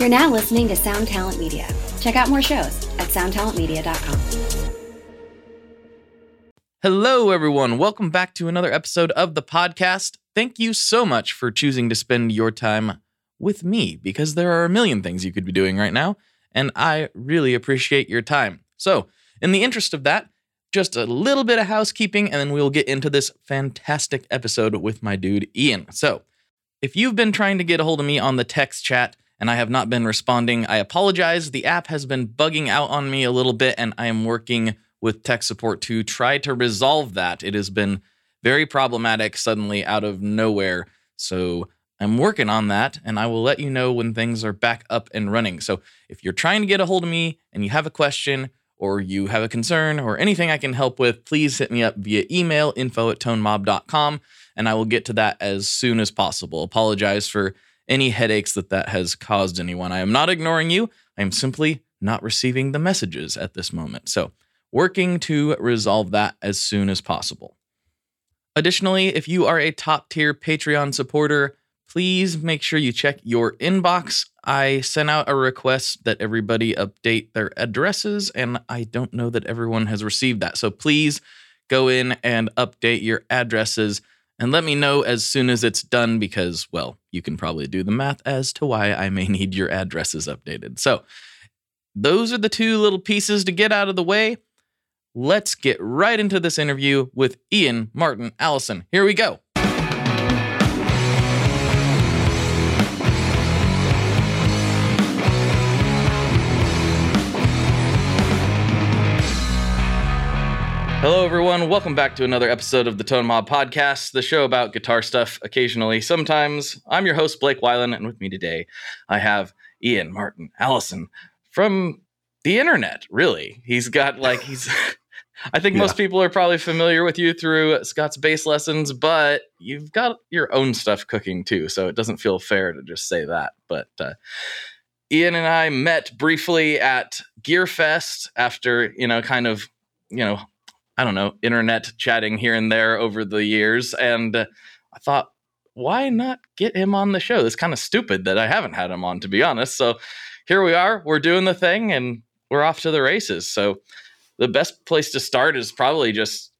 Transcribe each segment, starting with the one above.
You're now listening to Sound Talent Media. Check out more shows at soundtalentmedia.com. Hello, everyone. Welcome back to another episode of the podcast. Thank you so much for choosing to spend your time with me because there are a million things you could be doing right now, and I really appreciate your time. So, in the interest of that, just a little bit of housekeeping, and then we'll get into this fantastic episode with my dude Ian. So, if you've been trying to get a hold of me on the text chat and I have not been responding, I apologize. The app has been bugging out on me a little bit, and I am working with tech support to try to resolve that. It has been very problematic suddenly out of nowhere. So I'm working on that and I will let you know when things are back up and running. So if you're trying to get a hold of me and you have a question or you have a concern or anything I can help with, please hit me up via email info at tonemob.com and I will get to that as soon as possible. Apologize for any headaches that that has caused anyone. I am not ignoring you. I am simply not receiving the messages at this moment. So working to resolve that as soon as possible. Additionally, if you are a top tier Patreon supporter, please make sure you check your inbox. I sent out a request that everybody update their addresses, and I don't know that everyone has received that. So please go in and update your addresses and let me know as soon as it's done because, well, you can probably do the math as to why I may need your addresses updated. So, those are the two little pieces to get out of the way let's get right into this interview with Ian Martin Allison. Here we go. Hello, everyone. Welcome back to another episode of the Tone Mob Podcast, the show about guitar stuff occasionally. Sometimes I'm your host, Blake Weiland, and with me today I have Ian Martin Allison from the internet, really. He's got like, he's I think yeah. most people are probably familiar with you through Scott's bass lessons, but you've got your own stuff cooking too, so it doesn't feel fair to just say that. But uh, Ian and I met briefly at Gearfest after, you know, kind of, you know, I don't know, internet chatting here and there over the years. And uh, I thought, why not get him on the show? It's kind of stupid that I haven't had him on, to be honest. So here we are. We're doing the thing and we're off to the races. So the best place to start is probably just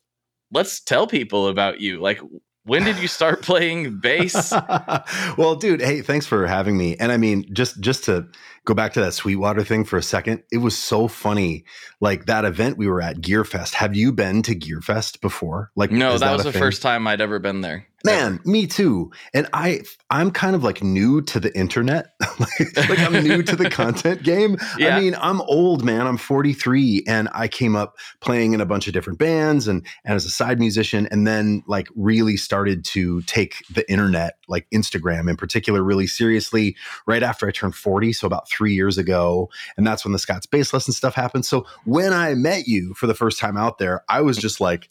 let's tell people about you. Like, when did you start playing bass? well, dude, hey, thanks for having me. And I mean, just just to go back to that Sweetwater thing for a second, it was so funny. Like that event we were at, Gearfest. Have you been to Gearfest before? Like, no, that, that was the thing? first time I'd ever been there. Man, me too. And I I'm kind of like new to the internet. like, I'm new to the content game. Yeah. I mean, I'm old, man. I'm 43 and I came up playing in a bunch of different bands and and as a side musician and then like really started to take the internet, like Instagram in particular really seriously right after I turned 40, so about 3 years ago, and that's when the Scott's bass lesson stuff happened. So when I met you for the first time out there, I was just like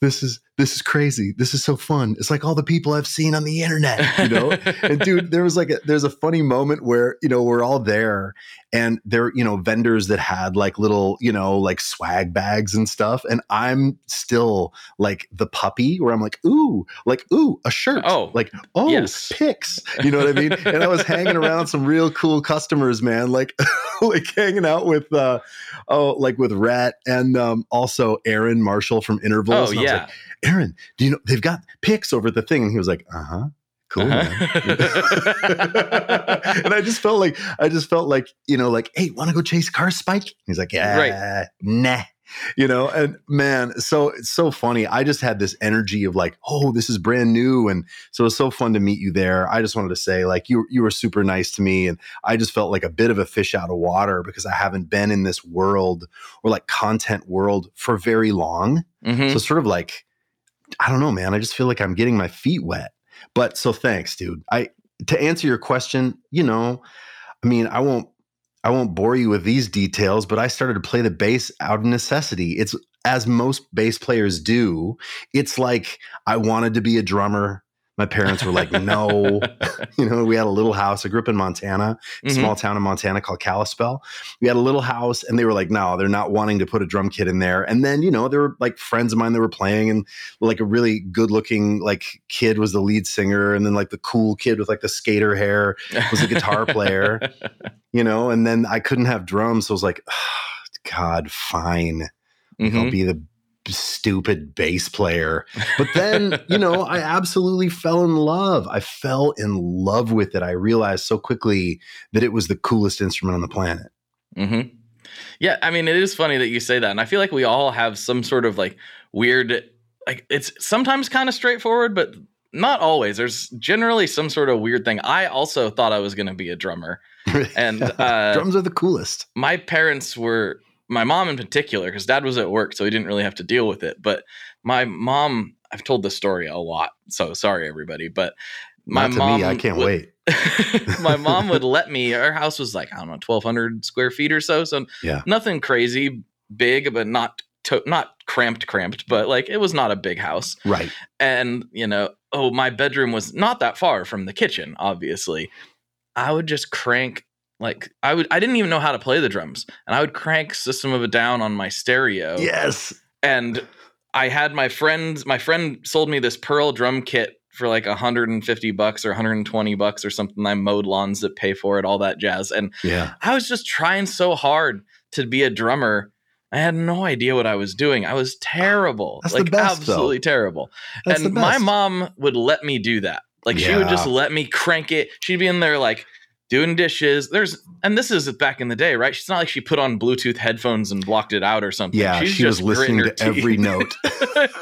this is this is crazy. This is so fun. It's like all the people I've seen on the internet, you know? and dude, there was like a, there's a funny moment where, you know, we're all there and there, you know, vendors that had like little, you know, like swag bags and stuff. And I'm still like the puppy where I'm like, ooh, like, ooh, a shirt. Oh, like, oh, yes. picks. You know what I mean? and I was hanging around some real cool customers, man, like, like hanging out with, uh, oh, like with Rhett and um, also Aaron Marshall from Intervals. Oh, yeah. Aaron, do you know they've got pics over the thing? And he was like, uh huh. Cool. Uh-huh. and I just felt like I just felt like, you know, like, hey, want to go chase car spike? He's like, yeah, right. nah you know and man so it's so funny i just had this energy of like oh this is brand new and so it's so fun to meet you there i just wanted to say like you you were super nice to me and i just felt like a bit of a fish out of water because i haven't been in this world or like content world for very long mm-hmm. so sort of like I don't know, man. I just feel like I'm getting my feet wet. But so thanks, dude. I to answer your question, you know, I mean, I won't I won't bore you with these details, but I started to play the bass out of necessity. It's as most bass players do. It's like I wanted to be a drummer. My parents were like, no. you know, we had a little house. I grew up in Montana, a Mhm. small town in Montana called Kalispell. We had a little house and they were like, no, they're not wanting to put a drum kit in there. And then, you know, there were like friends of mine that were playing and like a really good looking like kid was the lead singer. And then like the cool kid with like the skater hair was a guitar player. you know, and then I couldn't have drums. So I was like, God, fine. Mhm. I'll be the stupid bass player. But then, you know, I absolutely fell in love. I fell in love with it. I realized so quickly that it was the coolest instrument on the planet. Mm-hmm. Yeah, I mean, it is funny that you say that, and I feel like we all have some sort of like weird, like it's sometimes kind of straightforward, but not always. There's generally some sort of weird thing. I also thought I was going to be a drummer, and uh, drums are the coolest. my parents were my mom in particular because dad was at work so he didn't really have to deal with it but my mom i've told this story a lot so sorry everybody but my mom me, I can't would- wait. my mom would let me our house was like i don't know 1200 square feet or so so Yeah. nothing crazy big but not to, not cramped cramped but like it was not a big house Right. and you know oh my bedroom was not that far from the kitchen obviously i would just crank like i would i didn't even know how to play the drums and i would crank system of a down on my stereo Yes. and i had my friends my friend sold me this pearl drum kit for like 150 bucks or 120 bucks or something i mowed lawns that pay for it all that jazz and Yeah. I was just trying so hard to be a drummer. I had no idea what I was doing. I was terrible. That's the like best, though. absolutely terrible. That's and my mom would let me do that. Like she would just let me crank it. She'd be in there like doing dishes. There's and this is back in the day, right? She's not like she put on Bluetooth headphones and blocked it out or something. Yeah. She's she was listening to every note.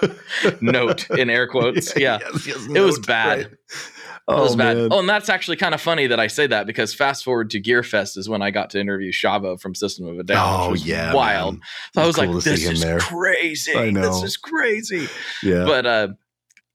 note in air quotes. Yeah. Yes, yes, It was bad. right. It was Oh, bad. man. Oh, and that's actually kind of funny that I say that because fast forward to Gearfest is when I got to interview Shavo from System of a Down. Oh, was yeah. wild. So I was Cool like, this is there. crazy. I This is crazy. Yeah. But uh,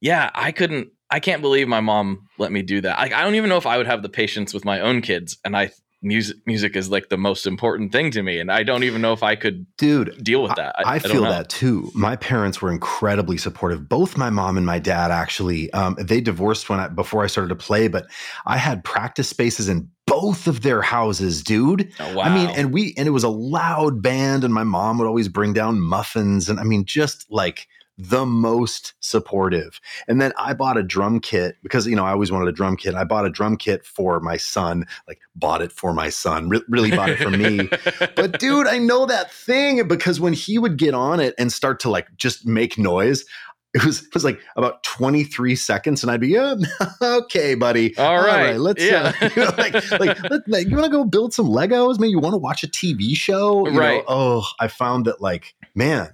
yeah, I couldn't. I can't believe my mom let me do that. I, I don't even know if I would have the patience with my own kids. And I music music is like the most important thing to me, and I don't even know if I could Dude, deal with that. I, don't feel know. that too. My parents were incredibly supportive. Both my mom and my dad actually. Um, they divorced when I before I started to play, but I had practice spaces in both of their houses, dude. Oh, wow. I mean, and we and it was a loud band, and my mom would always bring down muffins, and I mean, just like the most supportive. And then I bought a drum kit because you know I always wanted a drum kit. I bought a drum kit for my son, like bought it for my son, re- really bought it for me but dude, I know that thing because when he would get on it and start to like just make noise, it was it was like about 23 seconds, and I'd be, yeah, okay, buddy. All right, let's yeah. uh, you know, like like, let, like, you want to go build some Legos? Maybe you want to watch a TV show? You know, Right. oh, I found that like, man,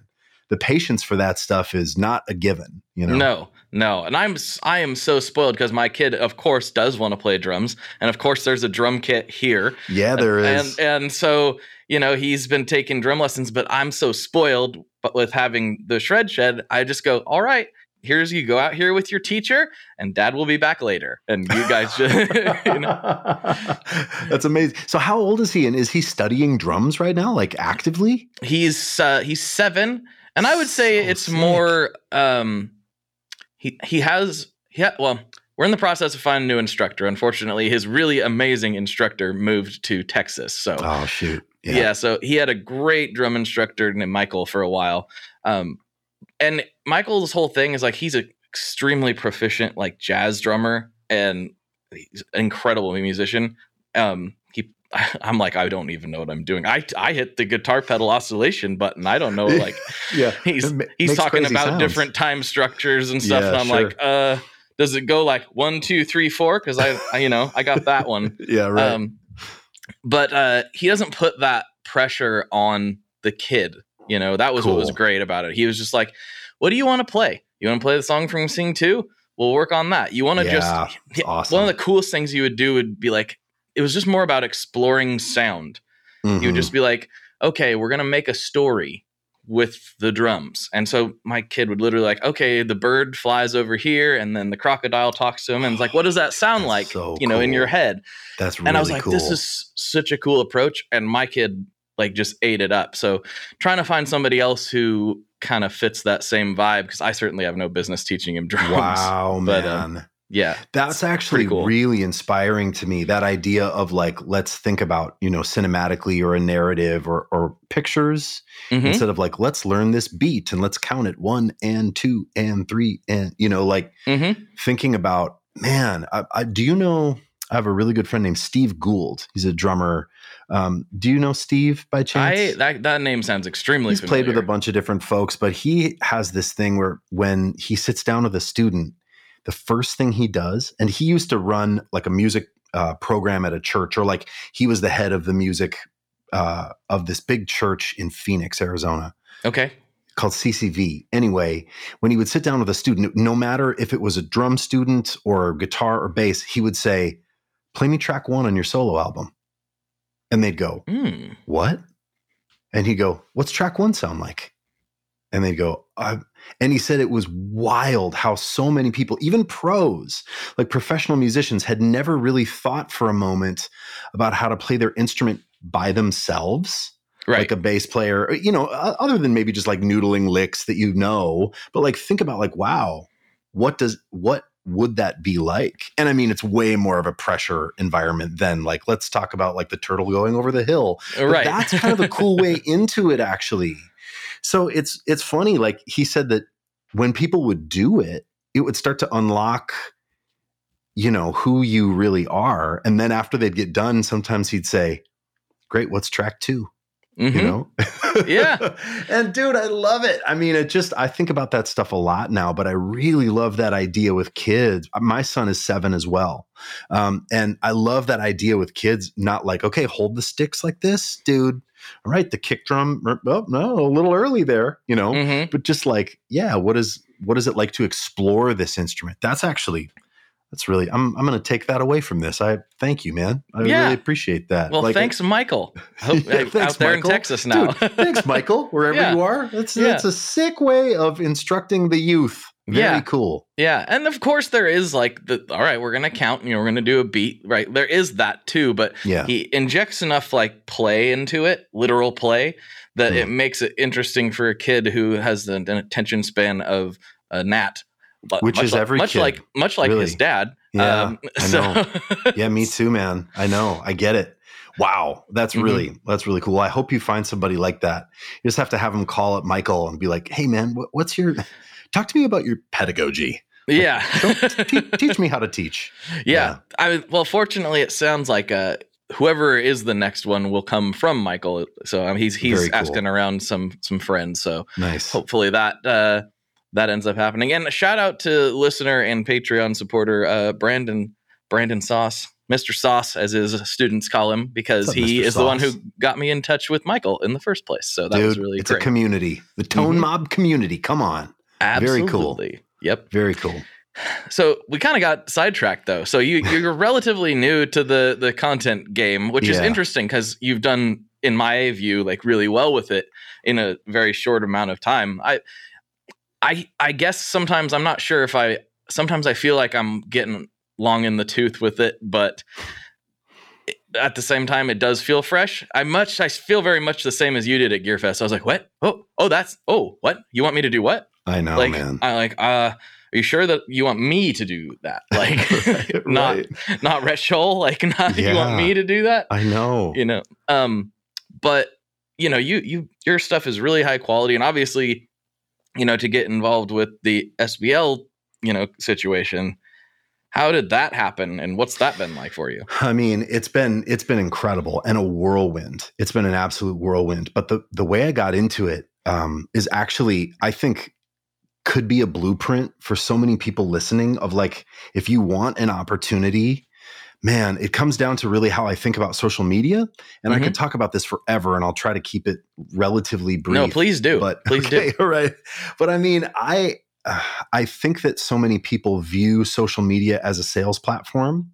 the patience for that stuff is not a given, you know. No, no, and I'm I am so spoiled because my kid, of course, does want to play drums, and of course, there's a drum kit here, Yeah, there is. and and so you know he's been taking drum lessons, but I'm so spoiled, but with having the shred shed, I just go, all right, here's you go out here with your teacher, and Dad will be back later, and you guys just, you know, That's amazing. So how old is he and is he studying drums right now like actively? he's uh, he's seven, and I would say So it's sick. more um he he has yeah ha- well we're in the process of finding a new instructor. Unfortunately, his really amazing instructor moved to Texas, so Oh shoot. yeah. so he had a great drum instructor named Michael for a while. Um, and Michael's whole thing is like he's a extremely proficient like jazz drummer and he's an incredible musician. Um, I'm like I don't even know what I'm doing. I I hit the guitar pedal oscillation button. I don't know like Yeah. he's ma- he's talking about sounds. different time structures and stuff, Yeah, and I'm sure. like, uh, does it go like one, two, three, four? Because I, I, you know, I got that one. Yeah, right. Um, but uh, he doesn't put that pressure on the kid. You know, that was what was great about it. He was just like, "What do you want to play? You want to play the song from Sing Two? We'll work on that. You want to Yeah, just awesome. one of the coolest things you would do would be like it was just more about exploring sound. You would Mhm. just be like, okay, we're gonna make a story with the drums. And so my kid would literally like, okay, the bird flies over here, and then the crocodile talks to him, and it's like, what does that sound like? so you know, in your head. That's really and I was like, cool. this is such a cool approach. And my kid like just ate it up. So trying to find somebody else who kind of fits that same vibe, because I certainly have no business teaching him drums. wow, but, uh, man. Yeah. That's actually cool. really inspiring to me. That idea of like, let's think about, you know, cinematically or a narrative or, or pictures mm-hmm. instead of like, let's learn this beat and let's count it one and two and three. And, you know, like mm-hmm. thinking about, man, I, I, do you know, I have a really good friend named Steve Gould. He's a drummer. Um, do you know Steve by chance? I, that, that name sounds extremely He's familiar. played with a bunch of different folks, but he has this thing where when he sits down with a student, the first thing he does, and he used to run like a music uh, program at a church, or like he was the head of the music uh, of this big church in Phoenix, Arizona. Okay. Called CCV. Anyway, when he would sit down with a student, no matter if it was a drum student or guitar or bass, he would say, Play me track one on your solo album. And they'd go, mm. What? And he'd go, What's track one sound like? And they'd go, and he said it was wild how so many people, even pros, like professional musicians, had never really thought for a moment about how to play their instrument by themselves. Right. Like a bass player, uh, you know, other than maybe just like noodling licks that you know, but like think about like, wow, what does, what would that be like? And I mean, it's way more of a pressure environment than like, let's talk about like the turtle going over the hill. Uh, but right. That's kind of a cool way into it, actually. So it's it's funny. Like he said that when people would do it, it would start to unlock, you know, who you really are. And then after they'd get done, sometimes he'd say, "Great, what's track 2 mm-hmm. You know? yeah. and dude, I love it. I mean, it just I think about that stuff a lot now, but I really love that idea with kids. My son is seven as well. Um, and I love that idea with kids, not like, okay, hold the sticks like this, dude all right, the kick drum, oh, no, a little early there, you know, mm-hmm. but just like, yeah, what is, what is it like to explore this instrument? That's actually, that's really, I'm, I'm going to take that away from this. I thank you, man. I yeah. really appreciate that. Well, like, thanks, Michael. Hope, yeah, thanks, out there Michael. in Texas now. Dude, thanks, Michael, wherever yeah. you are. That's, that's a sick way of instructing the youth. Very yeah. cool. Yeah. And of course there is like the all right, we're gonna count, you know, we're gonna do a beat, right? There is that too, but yeah. he injects enough like play into it, literal play, that mm. it makes it interesting for a kid who has an, an attention span of a gnat. Which is like, every much kid. like much like really. his dad. Yeah, um, I know. yeah, me too, man. I know. I get it. Wow, that's mm-hmm. really mm-hmm. that's really cool. I hope you find somebody like that. You just have to have him call up Michael and be like, "Hey, man, what, what's your talk to me about your pedagogy. Yeah. teach me how to teach. Yeah. yeah. I well, fortunately, it sounds like uh, whoever is the next one will come from Michael. So um, he's he's cool. asking around some some friends. So nice. Hopefully that uh, that ends up happening. And a shout out to listener and Patreon supporter uh, Brandon Brandon Sauce. Mr. Sauce, as his students call him, because he is the one who got me in touch with Michael in the first place. So that Dude, was really it's great. a community, the Tone mm-hmm. Mob community. Come on. Absolutely. Very cool. Yep. Very cool. So we kind of got sidetracked though. So you you're relatively new to the the content game, which yeah. is interesting because you've done, in my view, like really well with it in a very short amount of time. I I I guess sometimes I'm not sure if I sometimes I feel like I'm getting long in the tooth with it, but at the same time it does feel fresh. I much I feel very much the same as you did at Gearfest. I was like, "What? Oh, oh that's oh, what? You want me to do what?" I know, like, man. I like, uh, are you sure that you want me to do that? Like, right, not right. not Rhett. Like, not yeah, you want me to do that? I know. You know, um, but you know, you you your stuff is really high quality, and obviously, you know, to get involved with the SBL, you know, situation. How did that happen, and what's that been like for you? I mean, it's been it's been incredible and a whirlwind. It's been an absolute whirlwind. But the the way I got into it um, is actually, I think, could be a blueprint for so many people listening of like if you want an opportunity man it comes down to really how i think about social media and mm-hmm. i could talk about this forever and i'll try to keep it relatively brief no please do but please okay, do right but i mean i uh, I think that so many people view social media as a sales platform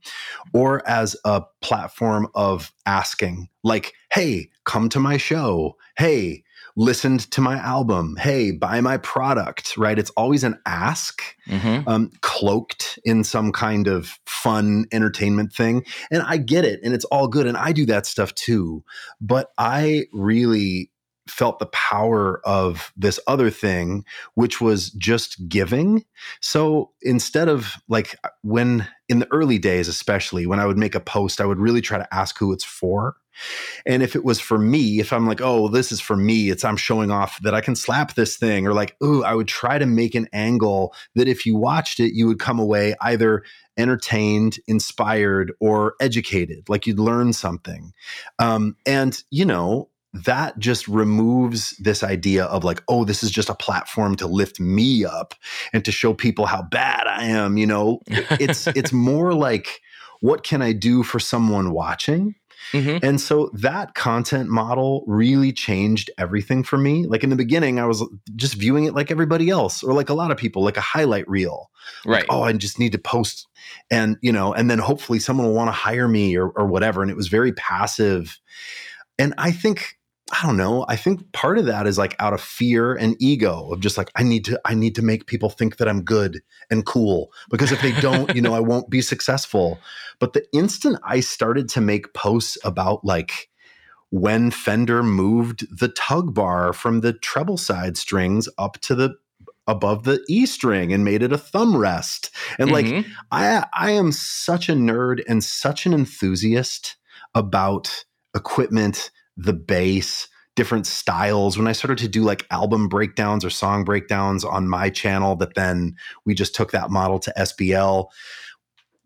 or as a platform of asking, like, hey, come to my show. Hey, listened to my album hey buy my product right it's always an ask mm-hmm. um, cloaked in some kind of fun entertainment thing and i get it and it's all good and i do that stuff too but i really felt the power of this other thing, which was just giving. So instead of like when in the early days, especially when I would make a post, I would really try to ask who it's for. And if it was for me, if I'm like, oh, this is for me, it's I'm showing off that I can slap this thing, or like, oh, I would try to make an angle that if you watched it, you would come away either entertained, inspired, or educated, like you'd learn something. Um, and, you know, that just removes this idea of like, oh, this is just a platform to lift me up and to show people how bad I am. You know, it's it's more like, what can I do for someone watching? Mm-hmm. And so that content model really changed everything for me. Like in the beginning, I was just viewing it like everybody else, or like a lot of people, like a highlight reel. Right. Like, oh, I just need to post and, you know, and then hopefully someone will want to hire me or, or whatever. And it was very passive. And I think I don't know. I think part of that is like out of fear and ego of just like I need to I need to make people think that I'm good and cool because if they don't, you know, I won't be successful. But the instant I started to make posts about like when Fender moved the tug bar from the treble side strings up to the above the E string and made it a thumb rest. And mm-hmm. like I I am such a nerd and such an enthusiast about equipment the bass, different styles. When I started to do like album breakdowns or song breakdowns on my channel, that then we just took that model to SBL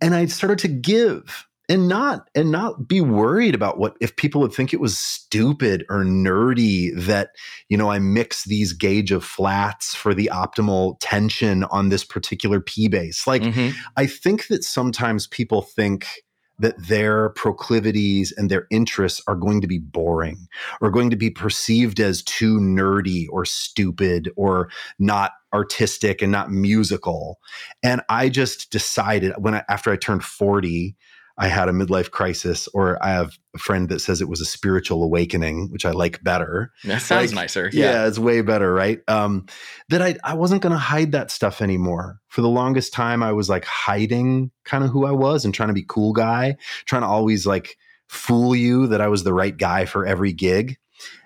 and I started to give and not and not be worried about what if people would think it was stupid or nerdy that you know I mix these gauge of flats for the optimal tension on this particular P bass. Like mm-hmm. I think that sometimes people think that their proclivities and their interests are going to be boring or going to be perceived as too nerdy or stupid or not artistic and not musical. And I just decided when I, after I turned 40, I had a midlife crisis, or I have a friend that says it was a spiritual awakening, which I like better. That sounds like, nicer. Yeah. yeah. it's way better, right? Um, that I I wasn't going to hide that stuff anymore. For the longest time, I was like hiding kind of who I was and trying to be cool guy, trying to always like fool you that I was the right guy for every gig.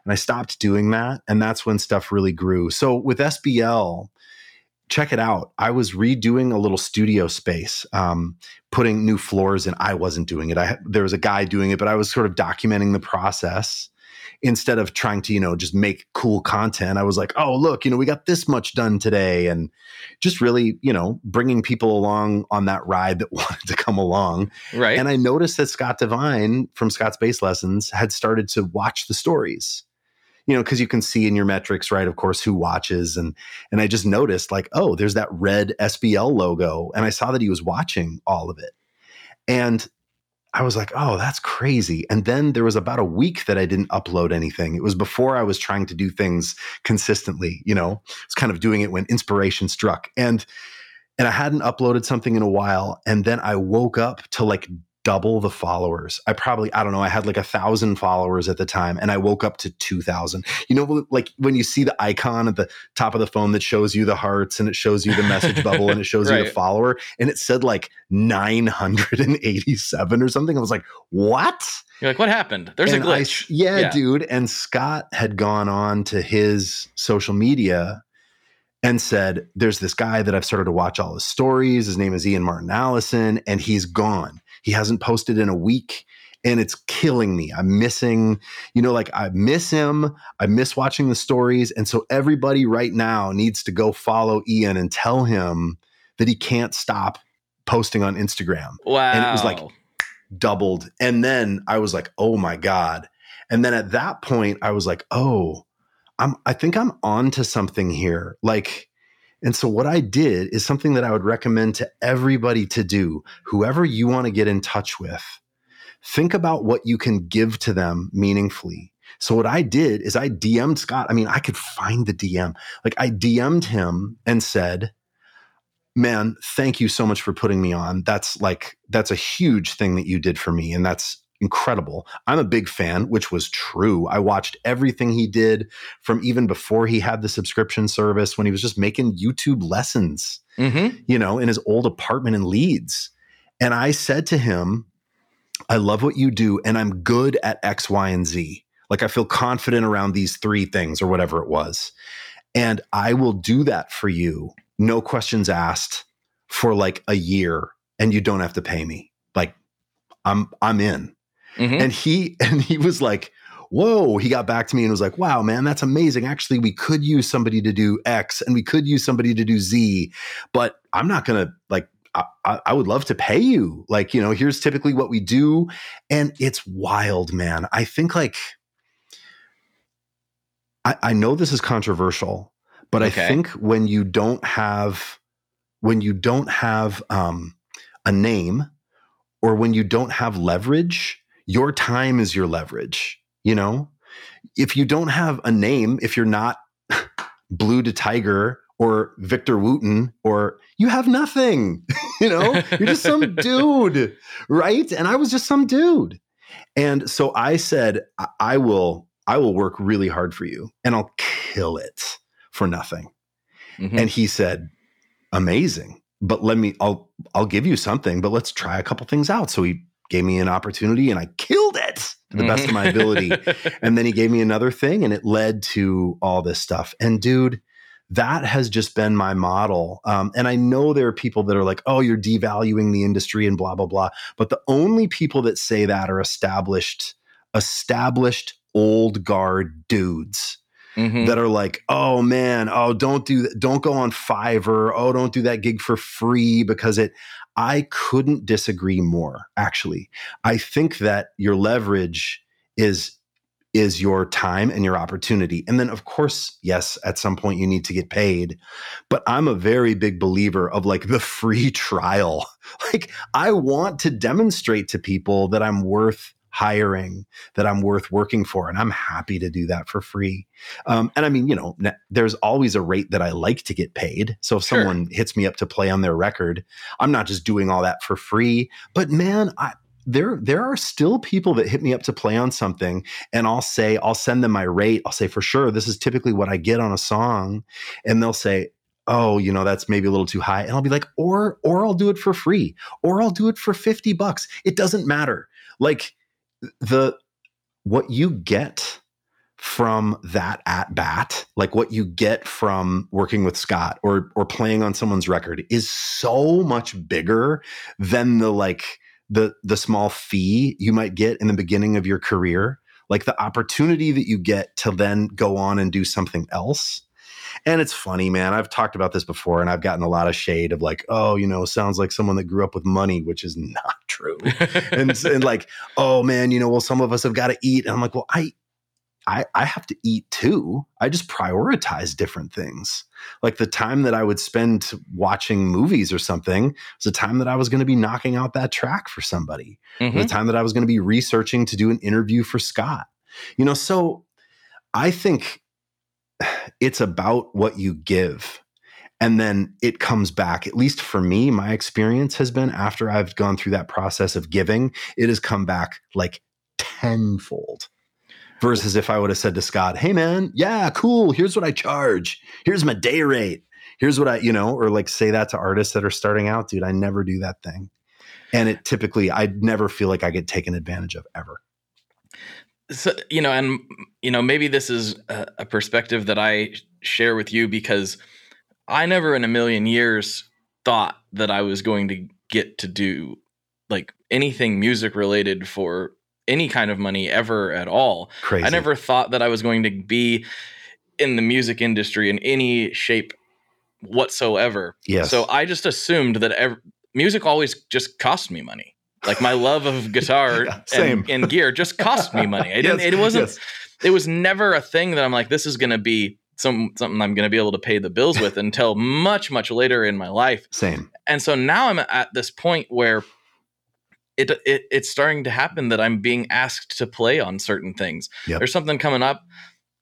And I stopped doing that, and that's when stuff really grew. So with SBL, check it out. I was redoing a little studio space, um, putting new floors in. I wasn't doing it. I there was a guy doing it, but I was sort of documenting the process instead of trying to you know just make cool content. I was like, oh look, you know we got this much done today, and just really you know bringing people along on that ride that wanted to come along. Right. And I noticed that Scott Devine from Scott's Bass Lessons had started to watch the stories you know, because you can see in your metrics, right? Of course, who watches and and I just noticed like, oh, there's that red SBL logo, and I saw that he was watching all of it, and I was like, oh, that's crazy. And then there was about a week that I didn't upload anything. It was before I was trying to do things consistently. You know, it's kind of doing it when inspiration struck, and and I hadn't uploaded something in a while. And then I woke up to like double the followers. I probably, I don't know, I had like a thousand followers at the time and I woke up to 2000. You know, like when you see the icon at the top of the phone that shows you the hearts and it shows you the message bubble and it shows right. you the follower and it said like 987 or something. I was like, what? You're like, what happened? There's and a glitch. I, yeah, yeah, dude. And Scott had gone on to his social media and said, There's this guy that I've started to watch all his stories. His name is Ian Martin Allison, and he's gone. He hasn't posted in a week and it's killing me. I'm missing, you know, like I miss him. I miss watching the stories. And so everybody right now needs to go follow Ian and tell him that he can't stop posting on Instagram. Wow. And it was like doubled. And then I was like, oh my God. And then at that point, I was like, oh, I'm I think I'm on to something here. Like and so, what I did is something that I would recommend to everybody to do, whoever you want to get in touch with. Think about what you can give to them meaningfully. So, what I did is I DM'd Scott. I mean, I could find the DM. Like, I DM'd him and said, Man, thank you so much for putting me on. That's like, that's a huge thing that you did for me. And that's incredible. I'm a big fan, which was true. I watched everything he did from even before he had the subscription service when he was just making YouTube lessons, mm-hmm. you know, in his old apartment in Leeds. And I said to him, I love what you do, and I'm good at X, Y, and Z. Like I feel confident around these three things or whatever it was. And I will do that for you, no questions asked, for like a year, and you don't have to pay me. Like I'm I'm in. Mm-hmm. And he and he was like, whoa, he got back to me and was like, wow, man, that's amazing. Actually, we could use somebody to do X and we could use somebody to do Z, but I'm not going to like, I, I, would love to pay you. Like, you know, here's typically what we do. And it's wild, man. I think like, I, I know this is controversial, but okay. I think when you don't have, when you don't have um, a name or when you don't have leverage, your time is your leverage. You know, if you don't have a name, if you're not Blu DeTiger or Victor Wooten, or you have nothing, you know, you're just some dude, right? And I was just some dude. And so I said, I-, I will, I will work really hard for you and I'll kill it for nothing. Mm-hmm. And he said, amazing. But let me, I'll, I'll give you something, but let's try a couple things out. So he gave me an opportunity and I killed it to the best of my ability. and then he gave me another thing and it led to all this stuff. And dude, that has just been my model. Um, and I know there are people that are like, oh, you're devaluing the industry and blah, blah, blah. But the only people that say that are established, established old guard dudes. Mm-hmm. That are like, oh man, oh don't do that, don't go on Fiverr, oh don't do that gig for free because it. I couldn't disagree more, actually. I think that your leverage is is your time and your opportunity. And then of course, yes, at some point you need to get paid. But I'm a very big believer of like the free trial. Like I want to demonstrate to people that I'm worth hiring that I'm worth working for. And I'm happy to do that for free. Um, and I mean, you know, there's always a rate that I like to get paid. So if sure. someone hits me up to play on their record, I'm not just doing all that for free. But man, I, there there are still people that hit me up to play on something and I'll say I'll send them my rate. I'll say for sure this is typically what I get on a song and they'll say oh, you know, that's maybe a little too high. And I'll be like, or or I'll do it for free or I'll do it for 50 bucks. It doesn't matter. Like the what you get from that at bat, like what you get from working with Scott or or playing on someone's record is so much bigger than the like the the small fee you might get in the beginning of your career, like the opportunity that you get to then go on and do something else and it's funny, man. I've talked about this before and I've gotten a lot of shade of like, oh, you know, sounds like someone that grew up with money, which is not true. and, and like, oh man, you know, well, some of us have got to eat. And I'm like, well, I, I, I have to eat too. I just prioritize different things. Like the time that I would spend watching movies or something was the time that I was going to be knocking out that track for somebody. Mm-hmm. The time that I was going to be researching to do an interview for Scott. You know, so I think it's about what you give. And then it comes back. At least for me, my experience has been after I've gone through that process of giving, it has come back like tenfold. Versus if I would have said to Scott, hey man, yeah, cool. Here's what I charge. Here's my day rate. Here's what I, you know, or like say that to artists that are starting out, dude. I never do that thing. And it typically, I never feel like I get taken advantage of ever so you know and you know maybe this is a, a, perspective that i share with you because i never in a million years thought that i was going to get to do like anything music related for any kind of money ever at all Crazy. i never thought that i was going to be in the music industry in any shape whatsoever yes. so i just assumed that ev- music always just cost me money like my love of guitar yeah, and, and, gear just cost me money. It, yes, it wasn't. Yes. It was never a thing that I'm like, this is going to be some something I'm going to be able to pay the bills with until much much later in my life. Same. And so now I'm at this point where it, it it's starting to happen that I'm being asked to play on certain things. Yep. There's something coming up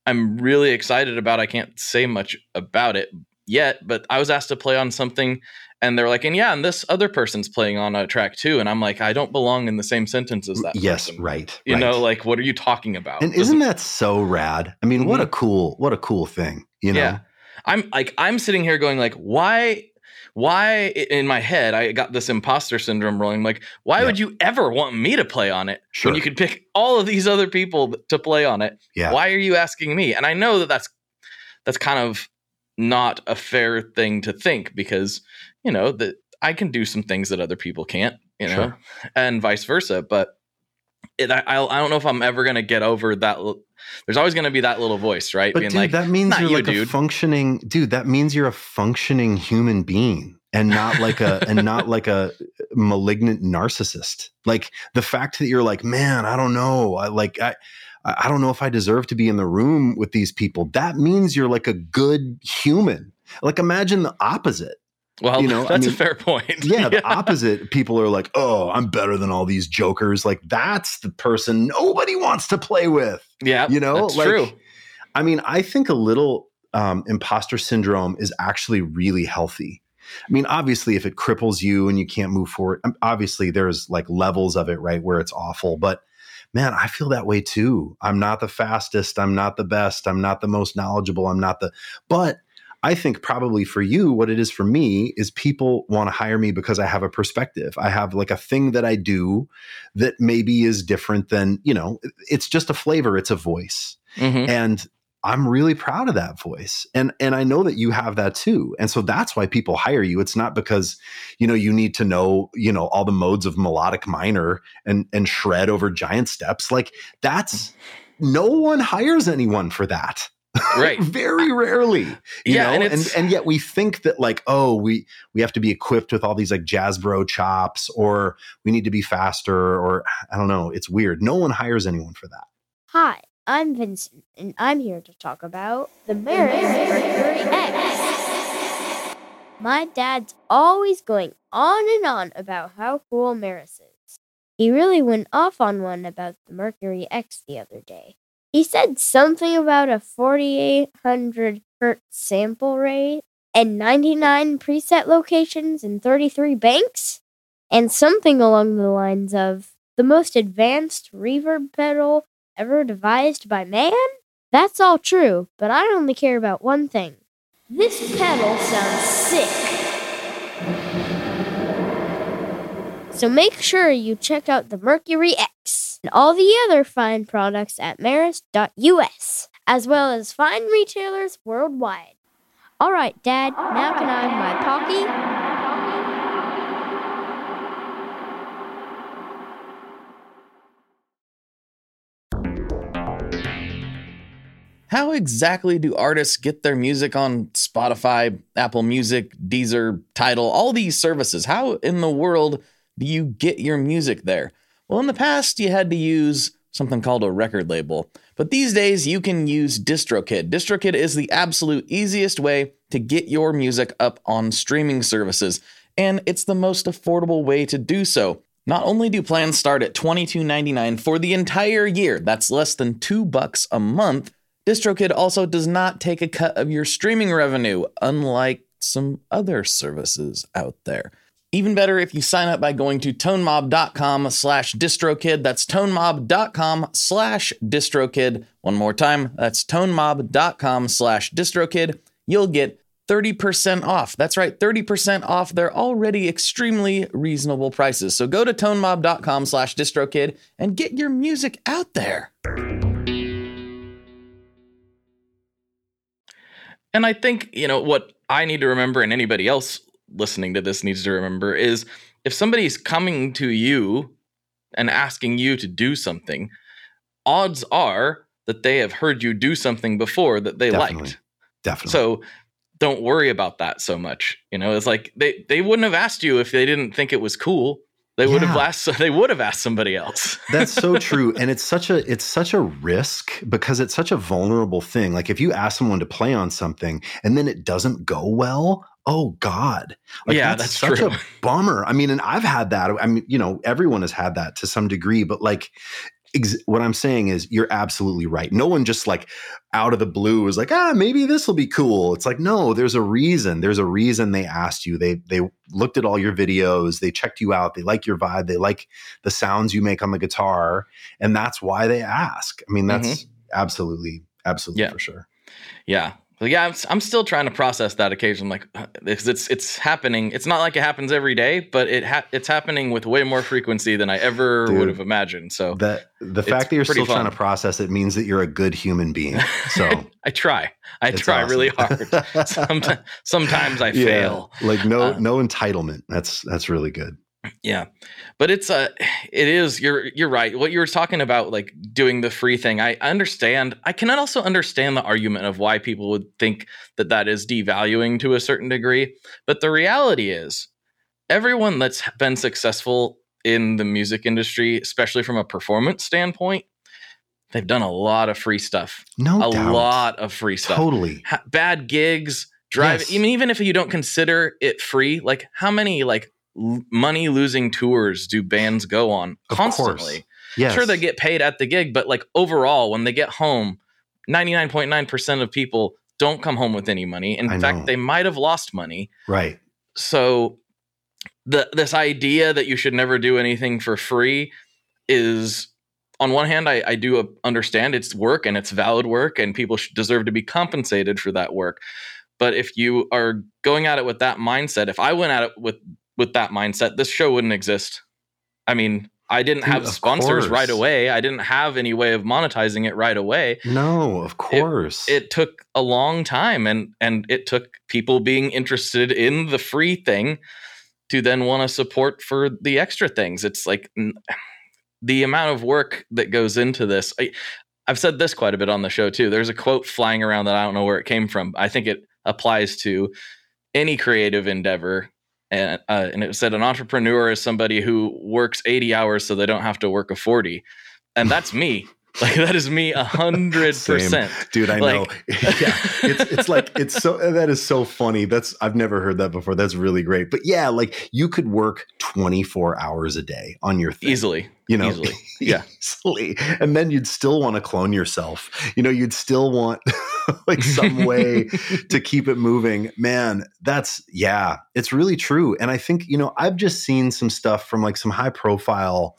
I'm really excited about. I can't say much about it yet, but I was asked to play on something and they're like, and yeah, and this other person's playing on a track too, and I'm like, I don't belong in the same sentence as that. Yes, person. right. You right. know, like, what are you talking about? And isn't that so rad? I mean, mm-hmm. what a mm-hmm. cool, what a cool thing. You know, yeah. I'm like, I'm sitting here going, like, why? why in my head I got this imposter syndrome rolling. Like, why yeah. would you ever want me to play on it sure. when you could pick all of these other people to play on it? Yeah. Why are you asking me? And I know that that's that's kind of not a fair thing to think because you know that I can do some things that other people can't, you know, sure. and vice versa. But it, I, I don't know if I'm ever gonna get over that. There's always gonna be that little voice, right? But Being dude, like, that means you're you, like dude. a functioning dude. That means you're a functioning human being and not like a and not like a malignant narcissist. Like the fact that you're like, man, I don't know, I like I. I don't know if I deserve to be in the room with these people. That means you're like a good human. Like imagine the opposite. Well, you know, that's I mean, a fair point. yeah, the opposite. People are like, "Oh, I'm better than all these jokers." Like that's the person nobody wants to play with. Yeah, you know, that's like, true. I mean, I think a little um, imposter syndrome is actually really healthy. I mean, obviously, if it cripples you and you can't move forward, um, obviously there's like levels of it, right, where it's awful. But man, I feel that way too. I'm not the fastest. I'm not the best. I'm not the most knowledgeable. I'm not the, but I think probably for you, what it is for me is people want to hire me because I have a perspective. I have like a thing that I do that maybe is different than, you know, it's just a flavor, it's a voice. Mm-hmm. And I'm really proud of that voice. And and I know that you have that too. And so that's why people hire you. It's not because, you know, you need to know, you know, all the modes of melodic minor and and shred over giant steps. Like that's no one hires anyone for that right. Very rarely yeah know? And, and, and yet we think that like oh we we have to be equipped with all these like jazz bro chops or we need to be faster or i don't know it's weird. No one hires anyone for that. Hi i'm vincent and i'm here to talk about the Meris mercury x. My dad's always going on and on about how cool Meris is. He really went off on one about the mercury x the other day he said something about a 4800 hertz sample rate and 99 preset locations in 33 banks, and something along the lines of the most advanced reverb pedal ever devised by man? That's all true, but I only care about one thing. This pedal sounds sick. So make sure you check out the Mercury X and all the other fine products at Meris.us, as well as fine retailers worldwide. All right, Dad, now can I have my Pocky? How exactly do artists get their music on Spotify, Apple Music, Deezer, Tidal, all these services? How in the world do you get your music there? Well, in the past, you had to use something called a record label. But these days, you can use DistroKid. DistroKid is the absolute easiest way to get your music up on streaming services, and it's the most affordable way to do so. Not only do plans start at $22.99 for the entire year, that's less than 2 bucks a month, DistroKid also does not take a cut of your streaming revenue, unlike some other services out there. Even better if you sign up by going to tonemob.com slash distrokid. That's tonemob.com slash distrokid. One more time, that's tonemob.com slash distrokid. You'll get 30% off. That's right, 30% off their already extremely reasonable prices. So go to tonemob.com slash distrokid and get your music out there. And I think, you know, what I need to remember and anybody else listening to this needs to remember is if somebody's coming to you and asking you to do something, odds are that they have heard you do something before that they Definitely. liked. Definitely. So don't worry about that so much. You know, it's like they they wouldn't have asked you if they didn't think it was cool. They would yeah. have asked they would have asked somebody else. That's so true. And it's such a it's such a risk because it's such a vulnerable thing. Like if you ask someone to play on something and then it doesn't go well, oh god like yeah that's, that's such true. a bummer i mean and i've had that i mean you know everyone has had that to some degree but like ex- what i'm saying is you're absolutely right. No one just like out of the blue is like ah maybe this will be cool. It's like no there's a reason. There's a reason they asked you. They they looked at all your videos. They checked you out. They like your vibe. They like the sounds you make on the guitar. And that's why they ask. I mean that's mm-hmm. absolutely absolutely yeah. for sure. Yeah So yeah, I'm, I'm still trying to process that occasion, like because it's it's happening. It's not like it happens every day, but it ha- it's happening with way more frequency than I ever Dude, would have imagined. So That the fact that you're still trying to process it means that you're a good human being. So I try. I it's try really hard. Sometimes, sometimes I Yeah, fail. Like no Uh, no entitlement. That's that's really good. Yeah, but it's uh it is. You're you're right. What you were talking about, like doing the free thing. I understand. I can also understand the argument of why people would think that that is devaluing to a certain degree. But the reality is, everyone that's been successful in the music industry, especially from a performance standpoint, they've done a lot of free stuff. No a doubt. lot of free stuff. Totally. bad gigs, drive. Yes. I mean, even if you don't consider it free, like how many like l- money losing tours do bands go on constantly? Yes. Sure, they get paid at the gig, but like overall, when they get home, ninety nine point nine percent of people don't come home with any money. In I fact, know. they might have lost money. right. So the this idea that you should never do anything for free is on one hand I, I do understand it's work and it's valid work and people should deserve to be compensated for that work but if you are going at it with that mindset if i went at it with with that mindset this show wouldn't exist. I mean i didn't have of sponsors right away. I didn't have any way of monetizing it right away. No, of course. it took a long time and and it took people being interested in the free thing to then want to support for the extra things. It's like n- the amount of work that goes into this I, i've said this quite a bit on the show too. There's a quote flying around that i don't know where it came from. I think it applies to any creative endeavor and, uh, and it said an entrepreneur is somebody who works 80 hours so they don't have to work a 40 and that's me like that is me a hundred percent Dude, I like- know. yeah, it's it's like it's so that is so funny. That's I've never heard that before. That's really great. But yeah, like you could work 24 hours a day on your thing. easily you know, easily. Yeah. easily. And then you'd still want to clone yourself. You know, you'd still want like some way to keep it moving. Man, that's yeah, it's really true. And I think, you know, I've just seen some stuff from like some high profile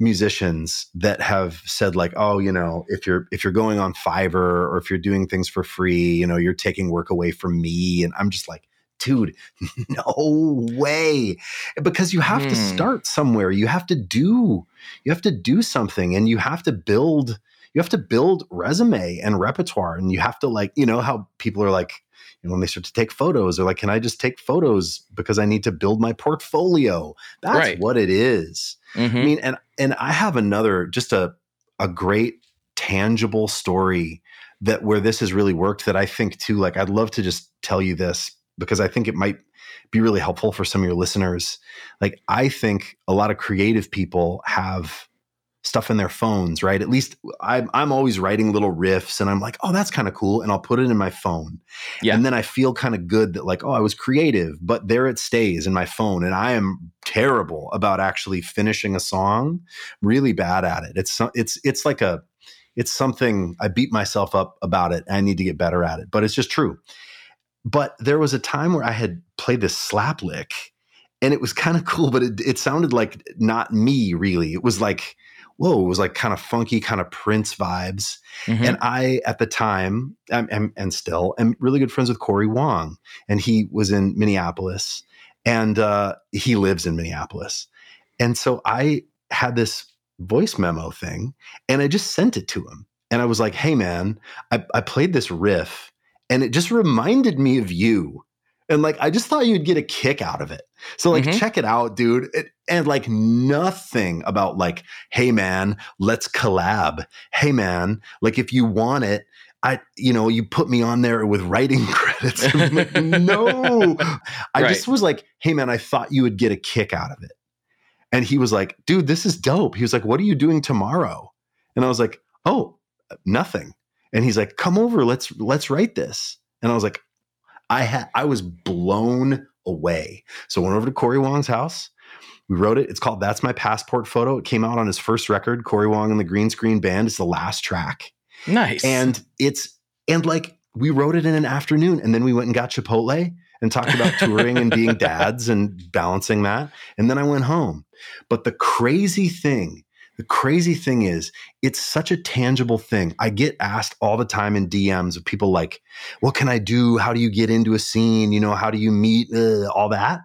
musicians that have said like oh you know if you're if you're going on fiverr or if you're doing things for free you know you're taking work away from me. And i'm just like dude no way. Because you have to Hmm. start somewhere. You have to do you have to do something and you have to build you have to build resume and repertoire and you have to like you know how people are like know when they start to take photos they're like can i just take photos because i need to build my portfolio that's Right. what it is Mhm. I mean, and and I have another just a a great tangible story that where this has really worked that I think too. Like I'd love to just tell you this because I think it might be really helpful for some of your listeners. Like I think a lot of creative people have stuff in their phones, right? At least I'm I'm always writing little riffs and I'm like, oh, that's kind of cool. And I'll put it in my phone. Yeah. And then I feel kind of good that like, oh, I was creative, but there it stays in my phone. And I am terrible about actually finishing a song, really bad at it. It's it's it's like a it's something I beat myself up about it. I need to get better at it, but it's just true. But there was a time where I had played this slap lick and it was kind of cool, but it, it sounded like not me really. It was like, whoa, it was like kind of funky, kind of Prince vibes. Mhm. And I, at the time, am, am, and still, am really good friends with Cory Wong, and he was in Minneapolis, and uh, he lives in Minneapolis, and so I had this voice memo thing, and I just sent it to him, and I was like, "Hey, man, I, I played this riff, and it just reminded me of you." And like, I just thought you'd get a kick out of it. So, like, Mhm. check it out, dude. It, and like, nothing about like, hey, man, let's collab hey man like if you want it i you know you put me on there with writing credits like, no i Right. just was like hey man i thought you would get a kick out of it and he was like dude this is dope he was like what are you doing tomorrow and i was like oh nothing and he's like come over let's let's write this and i was like i had i was blown away so I went over to cory wong's house we wrote it. It's called That's My Passport Photo. It came out on his first record, Cory Wong and the Green Screen Band. It's the last track. nice. And it's, and like, we wrote it in an afternoon and then we went and got Chipotle and talked about touring and being dads and balancing that. And then I went home. But the crazy thing The crazy thing is, it's such a tangible thing. I get asked all the time in DMs of people like, What can I do? How do you get into a scene? You know, how do you meet? Uh, all that.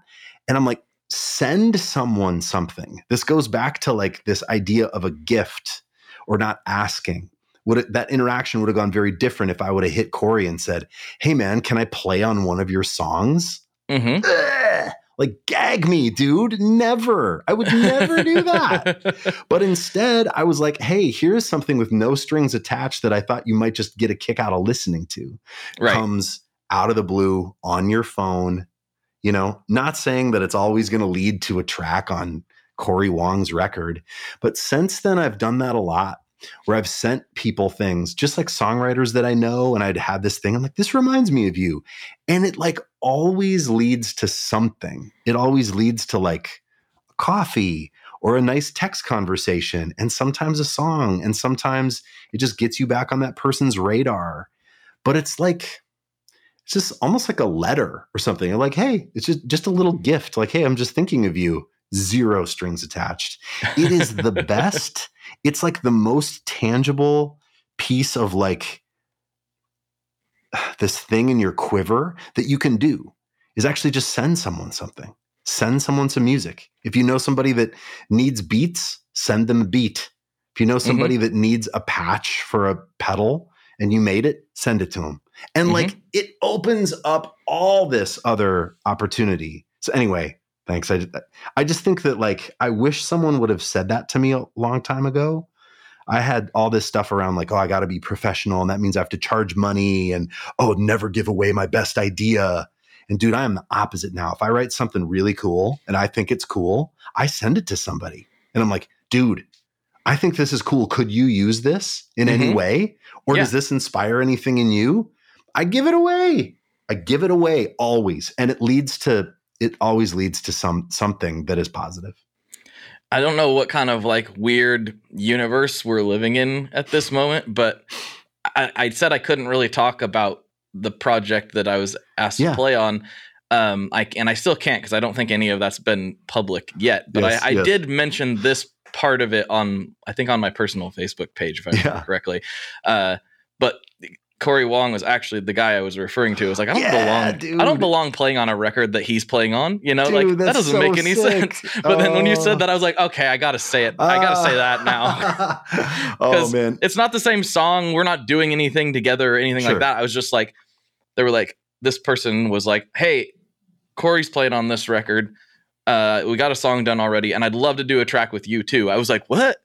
And I'm like, Send someone something. This goes back to like this idea of a gift or not asking. Would it, that interaction would have gone very different if I would have hit Cory and said, Hey, man, can I play on one of your songs? Mm-hmm. Like, gag me, dude. Never. I would never do that. but instead, I was like, hey, here's something with no strings attached that I thought you might just get a kick out of listening to. Right. Comes out of the blue on your phone. You know, not saying that it's always going to lead to a track on Cory Wong's record. But since then, I've done that a lot where I've sent people things, just like songwriters that I know, and I'd have this thing. I'm like, this reminds me of you. And it like always leads to something. It always leads to like coffee or a nice text conversation and sometimes a song. And sometimes it just gets you back on that person's radar. But it's like, it's just almost like a letter or something. like, hey, it's just just a little gift. Like, hey, I'm just thinking of you. Zero strings attached. It is the best it's like the most tangible piece of like this thing in your quiver that you can do is actually just send someone something. Send someone some music. If you know somebody that needs beats, send them a beat. If you know mm-hmm. somebody mm-hmm. that needs a patch for a pedal and you made it, send it to them. And mm-hmm. like it opens up all this other opportunity. So anyway, Thanks. I I just think that like I wish someone would have said that to me a long time ago. I had all this stuff around like, oh, I got to be professional, and that means I have to charge money, and oh, never give away my best idea. And dude, I am the opposite now. If I write something really cool and I think it's cool, I send it to somebody, and I'm like, dude, I think this is cool. Could you use this in mm-hmm. any way, or yeah. does this inspire anything in you? I give it away. I give it away always, and it leads to it always leads to some something that is positive. I don't know what kind of like weird universe we're living in at this moment, but I, I said I couldn't really talk about the project that I was asked yeah. to play on. Um, I and I still can't because I don't think any of that's been public yet. But yes, I, I yes. did mention this part of it on I think on my personal Facebook page if I remember yeah. correctly. Uh, but Cory Wong was actually the guy I was referring to. I was like, I don't yeah, belong. Dude. I don't belong playing on a record that he's playing on. You know, dude, like that doesn't so make any sick. sense. But then when you said oh. that, I was like, okay, I gotta say it. Uh, I gotta say that now. oh man, it's not the same song. We're not doing anything together or anything sure. like that. I was just like, they were like, this person was like, hey, Cory's playing on this record. Uh, we got a song done already, and I'd love to do a track with you too. I was like, what?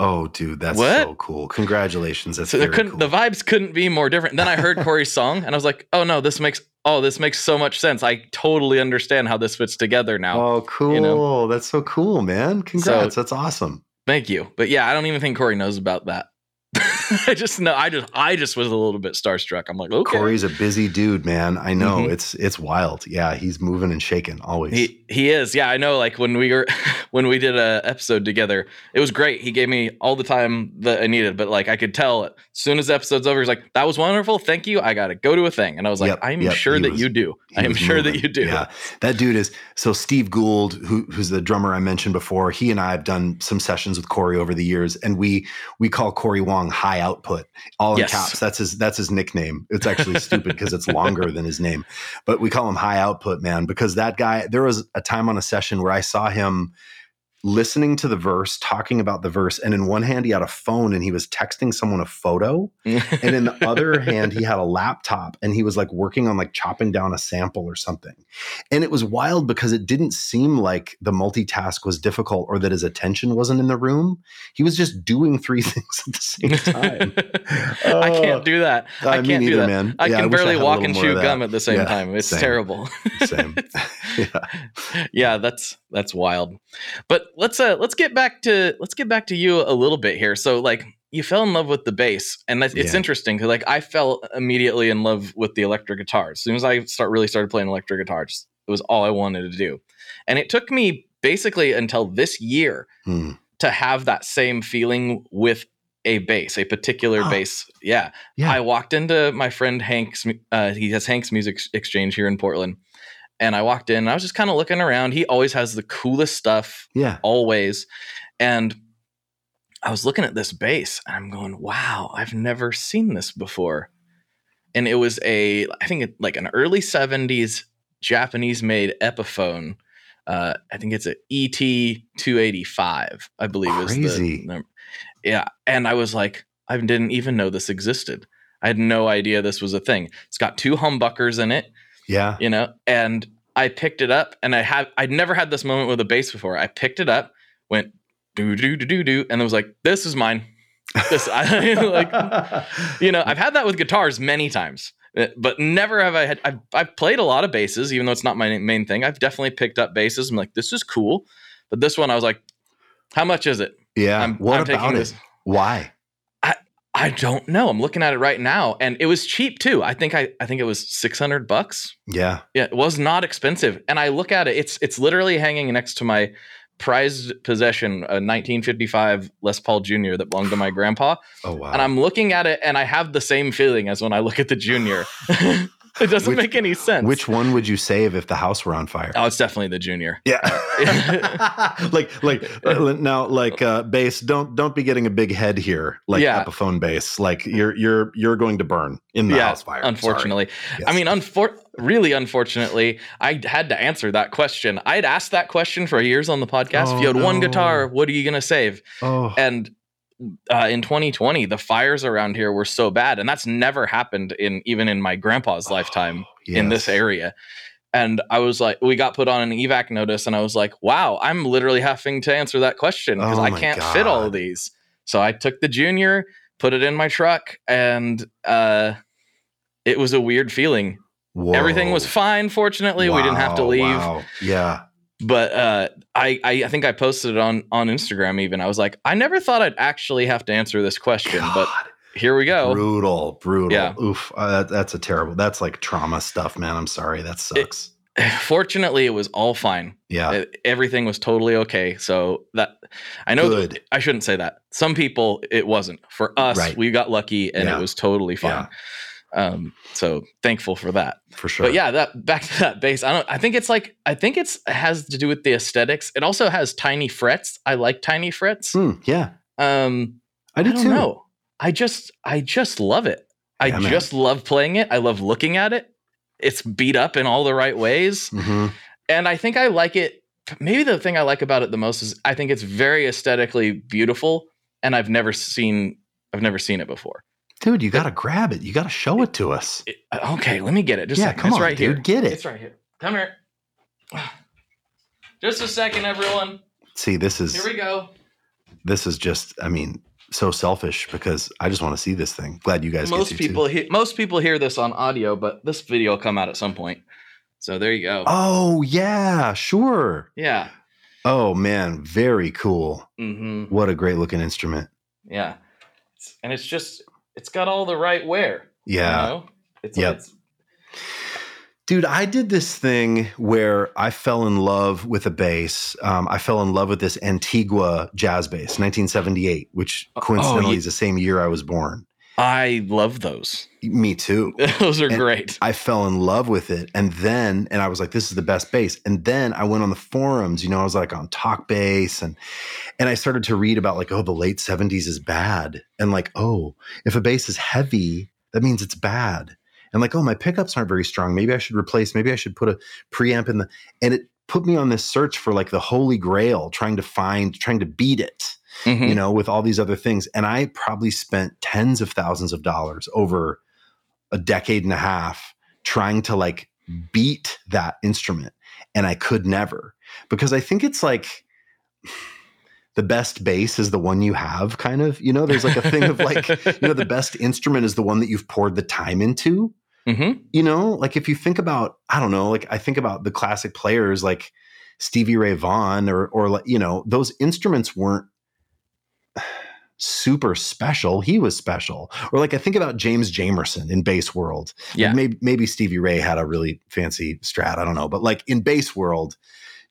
Oh, dude, that's what? so cool! Congratulations. That's so cool. the vibes couldn't be more different. Then I heard Cory's song and I was like, oh no, this makes oh this makes so much sense. I totally understand how this fits together now. Oh, cool! You know? That's so cool, man. Congrats. So, that's awesome. Thank you. But yeah, I don't even think Cory knows about that. I just know I just I just was a little bit starstruck. I'm like, okay. Cory's a busy dude, man. I know mm-hmm. it's it's wild. Yeah, he's moving and shaking always. He he is. Yeah, I know. Like when we were when we did a episode together, it was great. He gave me all the time that I needed, but like I could tell as soon as the episode's over, he's like, "That was wonderful. Thank you. I got to go to a thing." And I was like, yep, "I'm yep, sure that was, you do. I am sure moving. that you do." Yeah, that dude is. So Steve Gould, who, who's the drummer I mentioned before, he and I have done some sessions with Cory over the years, and we we call Cory Wong High Output all in yes. caps. That's his that's his nickname. It's actually stupid because it's longer than his name. But we call him high output man because that guy there was a time on a session where I saw him listening to the verse, talking about the verse, and in one hand he had a phone and he was texting someone a photo, and in the other hand he had a laptop and he was like working on like chopping down a sample or something. And it was wild because it didn't seem like the multitask was difficult or that his attention wasn't in the room. He was just doing three things at the same time. uh, I can't do that. I, I can't do that. Man. I yeah, can I barely I walk and chew gum at the same yeah, time. It's same. terrible. same. yeah. yeah, that's that's wild. But let's uh let's get back to let's get back to you a little bit here. So like you fell in love with the bass, and it's yeah. interesting because like I fell immediately in love with the electric guitar. As soon as I start really started playing electric guitars, it was all I wanted to do, and it took me basically until this year hmm. to have that same feeling with a bass, a particular oh. bass. Yeah. yeah. I walked into my friend Hank's, uh, he has Hank's Music Exchange here in Portland and I walked in and I was just kind of looking around. He always has the coolest stuff. Yeah. Always. And I was looking at this bass and I'm going, wow, I've never seen this before. And it was a, I think it, like an early 70s Japanese made Epiphone. Uh, I think it's a ET 285, I believe Crazy. is the number. Yeah. And I was like, I didn't even know this existed. I had no idea this was a thing. It's got two humbuckers in it, Yeah. you know, and I picked it up and I have I'd never had this moment with a bass before. I picked it up, went do do do do do, and then was like, "This is mine." This I like, you know, I've had that with guitars many times, uh, but never have I had. I've, I've played a lot of basses, even though it's not my main thing. I've definitely picked up basses. I'm like, this is cool, but this one I was like, how much is it? yeah. I'm, what I'm about taking it? this. Why? I don't know. I'm looking at it right now, and it was cheap too. I think I I think it was 600 bucks. Yeah. Yeah, it was not expensive. And I look at it, it's it's literally hanging next to my prized possession, a 1955 Les Paul Jr. that belonged to my grandpa. Oh wow. And I'm looking at it and I have the same feeling as when I look at the Junior. it doesn't Which- make any sense. Which one would you save if the house were on fire? Oh, it's definitely the Junior. Yeah. like like uh, now like uh bass don't don't be getting a big head here like Yeah. Epiphone bass like you're you're you're going to burn in the Yeah, house fire. Unfortunately. Yes. I mean, unfor- really unfortunately, I had to answer that question. I'd asked that question for years on the podcast. if Oh, you had one guitar, what are you going to save? oh and uh, in 2020 the fires around here were so bad and that's never happened in even in my grandpa's lifetime in this area. And i was like we got put on an evac notice and i was like wow i'm literally having to answer that question because Oh i can't fit all of these. So i took the junior put it in my truck and uh it was a weird feeling. Everything was fine fortunately. We didn't have to leave. wow. Yeah. but uh, I, I I think I posted it on on Instagram. Even I was like, I never thought I'd actually have to answer this question, but here we go. brutal, brutal. Yeah. Oof. Uh, that, that's a terrible. That's like trauma stuff, man. I'm sorry. That sucks. Fortunately, it was all fine. yeah. Uh, Everything was totally okay. So that I know that I shouldn't say that. Some people it wasn't. For us, Right. we got lucky and Yeah. it was totally fine. Um, so thankful for that. for sure. But yeah, that back to that bass. I don't. I think it's like I think it's has to do with the aesthetics. It also has tiny frets. I like tiny frets. Hmm, yeah. Um, I do I don't too. know. I just I just love it. I Yeah, man. just love playing it. I love looking at it. It's beat up in all the right ways. hmm And I think I like it. Maybe the thing I like about it the most is I think it's very aesthetically beautiful and I've never seen I've never seen it before. Dude, you got to grab it. You got to show it to us. It- okay, let me get it. Just a yeah, second. come it's on, right dude. here. Get it. It's right here. Come here. Just a second, everyone. See, this is Here we go. this is just. I mean, so selfish because I just want to see this thing. Glad you guys. get Most people he- most people hear this on audio, but this video will come out at some point. So there you go. Oh yeah, sure. Yeah. Oh man, very cool. hmm What a great looking instrument. Yeah. And it's just it's got all the right wear. you Yeah. know? It's, Yep. it's Dude, I did this thing where I fell in love with a bass. Um, I fell in love with this Antigua jazz bass, 1978, which Oh, coincidentally is the same year I was born. I love those. Me too. those are And- great. I fell in love with it. And then, and I was like, this is the best bass. And then I went on the forums, you know, I was like on Talk Bass and and I started to read about like, oh, the late 70s is bad. And like, oh, if a bass is heavy, that means it's bad. And like, oh, my pickups aren't very strong. Maybe I should replace, maybe I should put a preamp in the and it put me on this search for like the holy grail, trying to find, trying to beat it Mhm. you know, with all these other things. And I probably spent tens of thousands of dollars over a decade and a half trying to like beat that instrument. And I could never because I think it's like the best bass is the one you have, kind of. You know, there's like a thing of like, you know, the best instrument is the one that you've poured the time into Mhm. you know like if you think about i don't know like i think about the classic players like stevie ray vaughan or or like you know those instruments weren't super special he was special or like i think about james jamerson in bass world Like, Yeah. maybe maybe stevie ray had a really fancy strat i don't know but like in bass world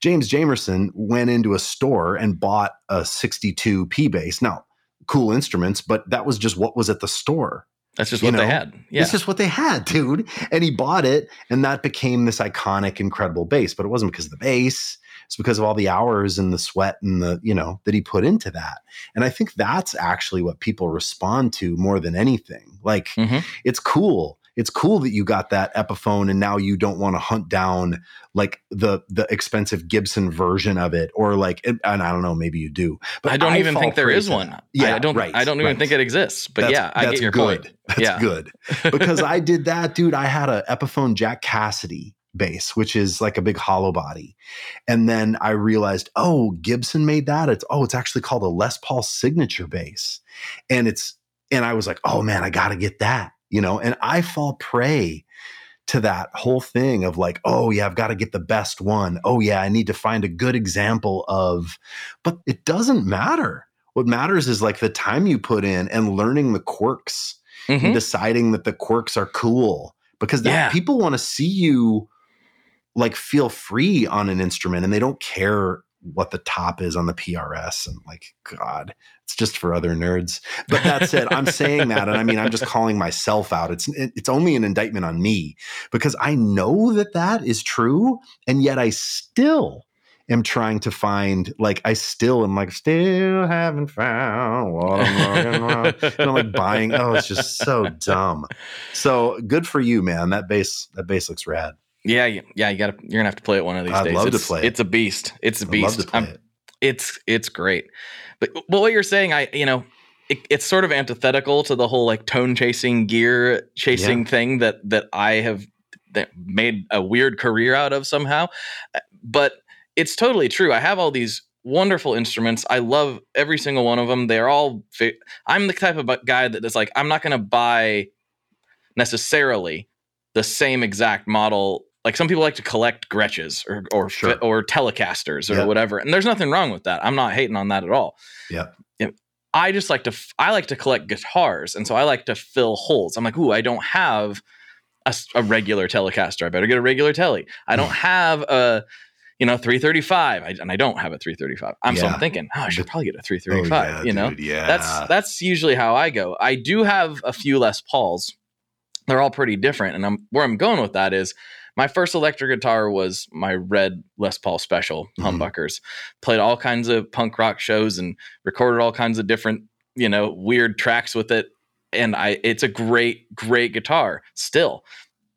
james jamerson went into a store and bought a 62 p bass now cool instruments but that was just what was at the store That's just you what they had. Yeah. it's just what they had, dude. And he bought it, and that became this iconic, incredible bass. But it wasn't because of the bass; It's because of all the hours and the sweat and the, you know, that he put into that. And I think that's actually what people respond to more than anything. Like, mm-hmm. it's cool it's cool that you got that Epiphone and now you don't want to hunt down like the the expensive Gibson version of it or like and I don't know maybe you do but I don't I even think there is one yeah I don't right I don't even right. think it exists but that's, yeah I get your good. point that's yeah. good because I did that dude I had an Epiphone Jack Casady bass, which is like a big hollow body. And then I realized, oh, Gibson made that. It's oh, it's actually called a Les Paul signature bass. And it's and I was like, oh man, I gotta get that you know, and I fall prey to that whole thing of like, oh, yeah, I've got to get the best one. Oh, yeah, I need to find a good example of, but it doesn't matter. What matters is like the time you put in and learning the quirks mm-hmm. and deciding that the quirks are cool because that, yeah. people want to see you like feel free on an instrument and they don't care what the top is on the PRS and like god it's just for other nerds. But that said I'm saying that and I mean I'm just calling myself out. It's it's only an indictment on me because I know that that is true and yet I still am trying to find like I still am like still haven't found what I'm looking for. And I'm like buying oh it's just so dumb. So good for you man. That bass that bass looks rad yeah, yeah, you got to. You're gonna have to play it one of these I'd days. love it's, to play it. It's a beast. It's a beast. I'd love to play it. It's it's great, but but what you're saying, I you know, it, it's sort of antithetical to the whole like tone chasing, gear chasing yeah. thing that that I have that made a weird career out of somehow. Uh, but it's totally true. I have all these wonderful instruments. I love every single one of them. They're all. Fi- I'm the type of guy that is like, I'm not going to buy necessarily the same exact model like some people like to collect Gretches or or sure. or Telecasters or yep. whatever, and there's nothing wrong with that. I'm not hating on that at all. Yeah. I just like to I like to collect guitars, and so I like to fill holes. I'm like, ooh, I don't have a, a regular Telecaster. I better get a regular Telly. I don't have a you know 335, I, and I don't have a 335. I'm yeah. so I'm thinking, oh, I should probably get a 335. Oh, yeah, you know, dude, yeah. That's that's usually how I go. I do have a few Les Pauls. They're all pretty different, and I'm where I'm going with that is my first electric guitar was my red Les Paul Special mm-hmm. humbuckers. Played all kinds of punk rock shows and recorded all kinds of different, you know, weird tracks with it. And I, it's a great, great guitar still.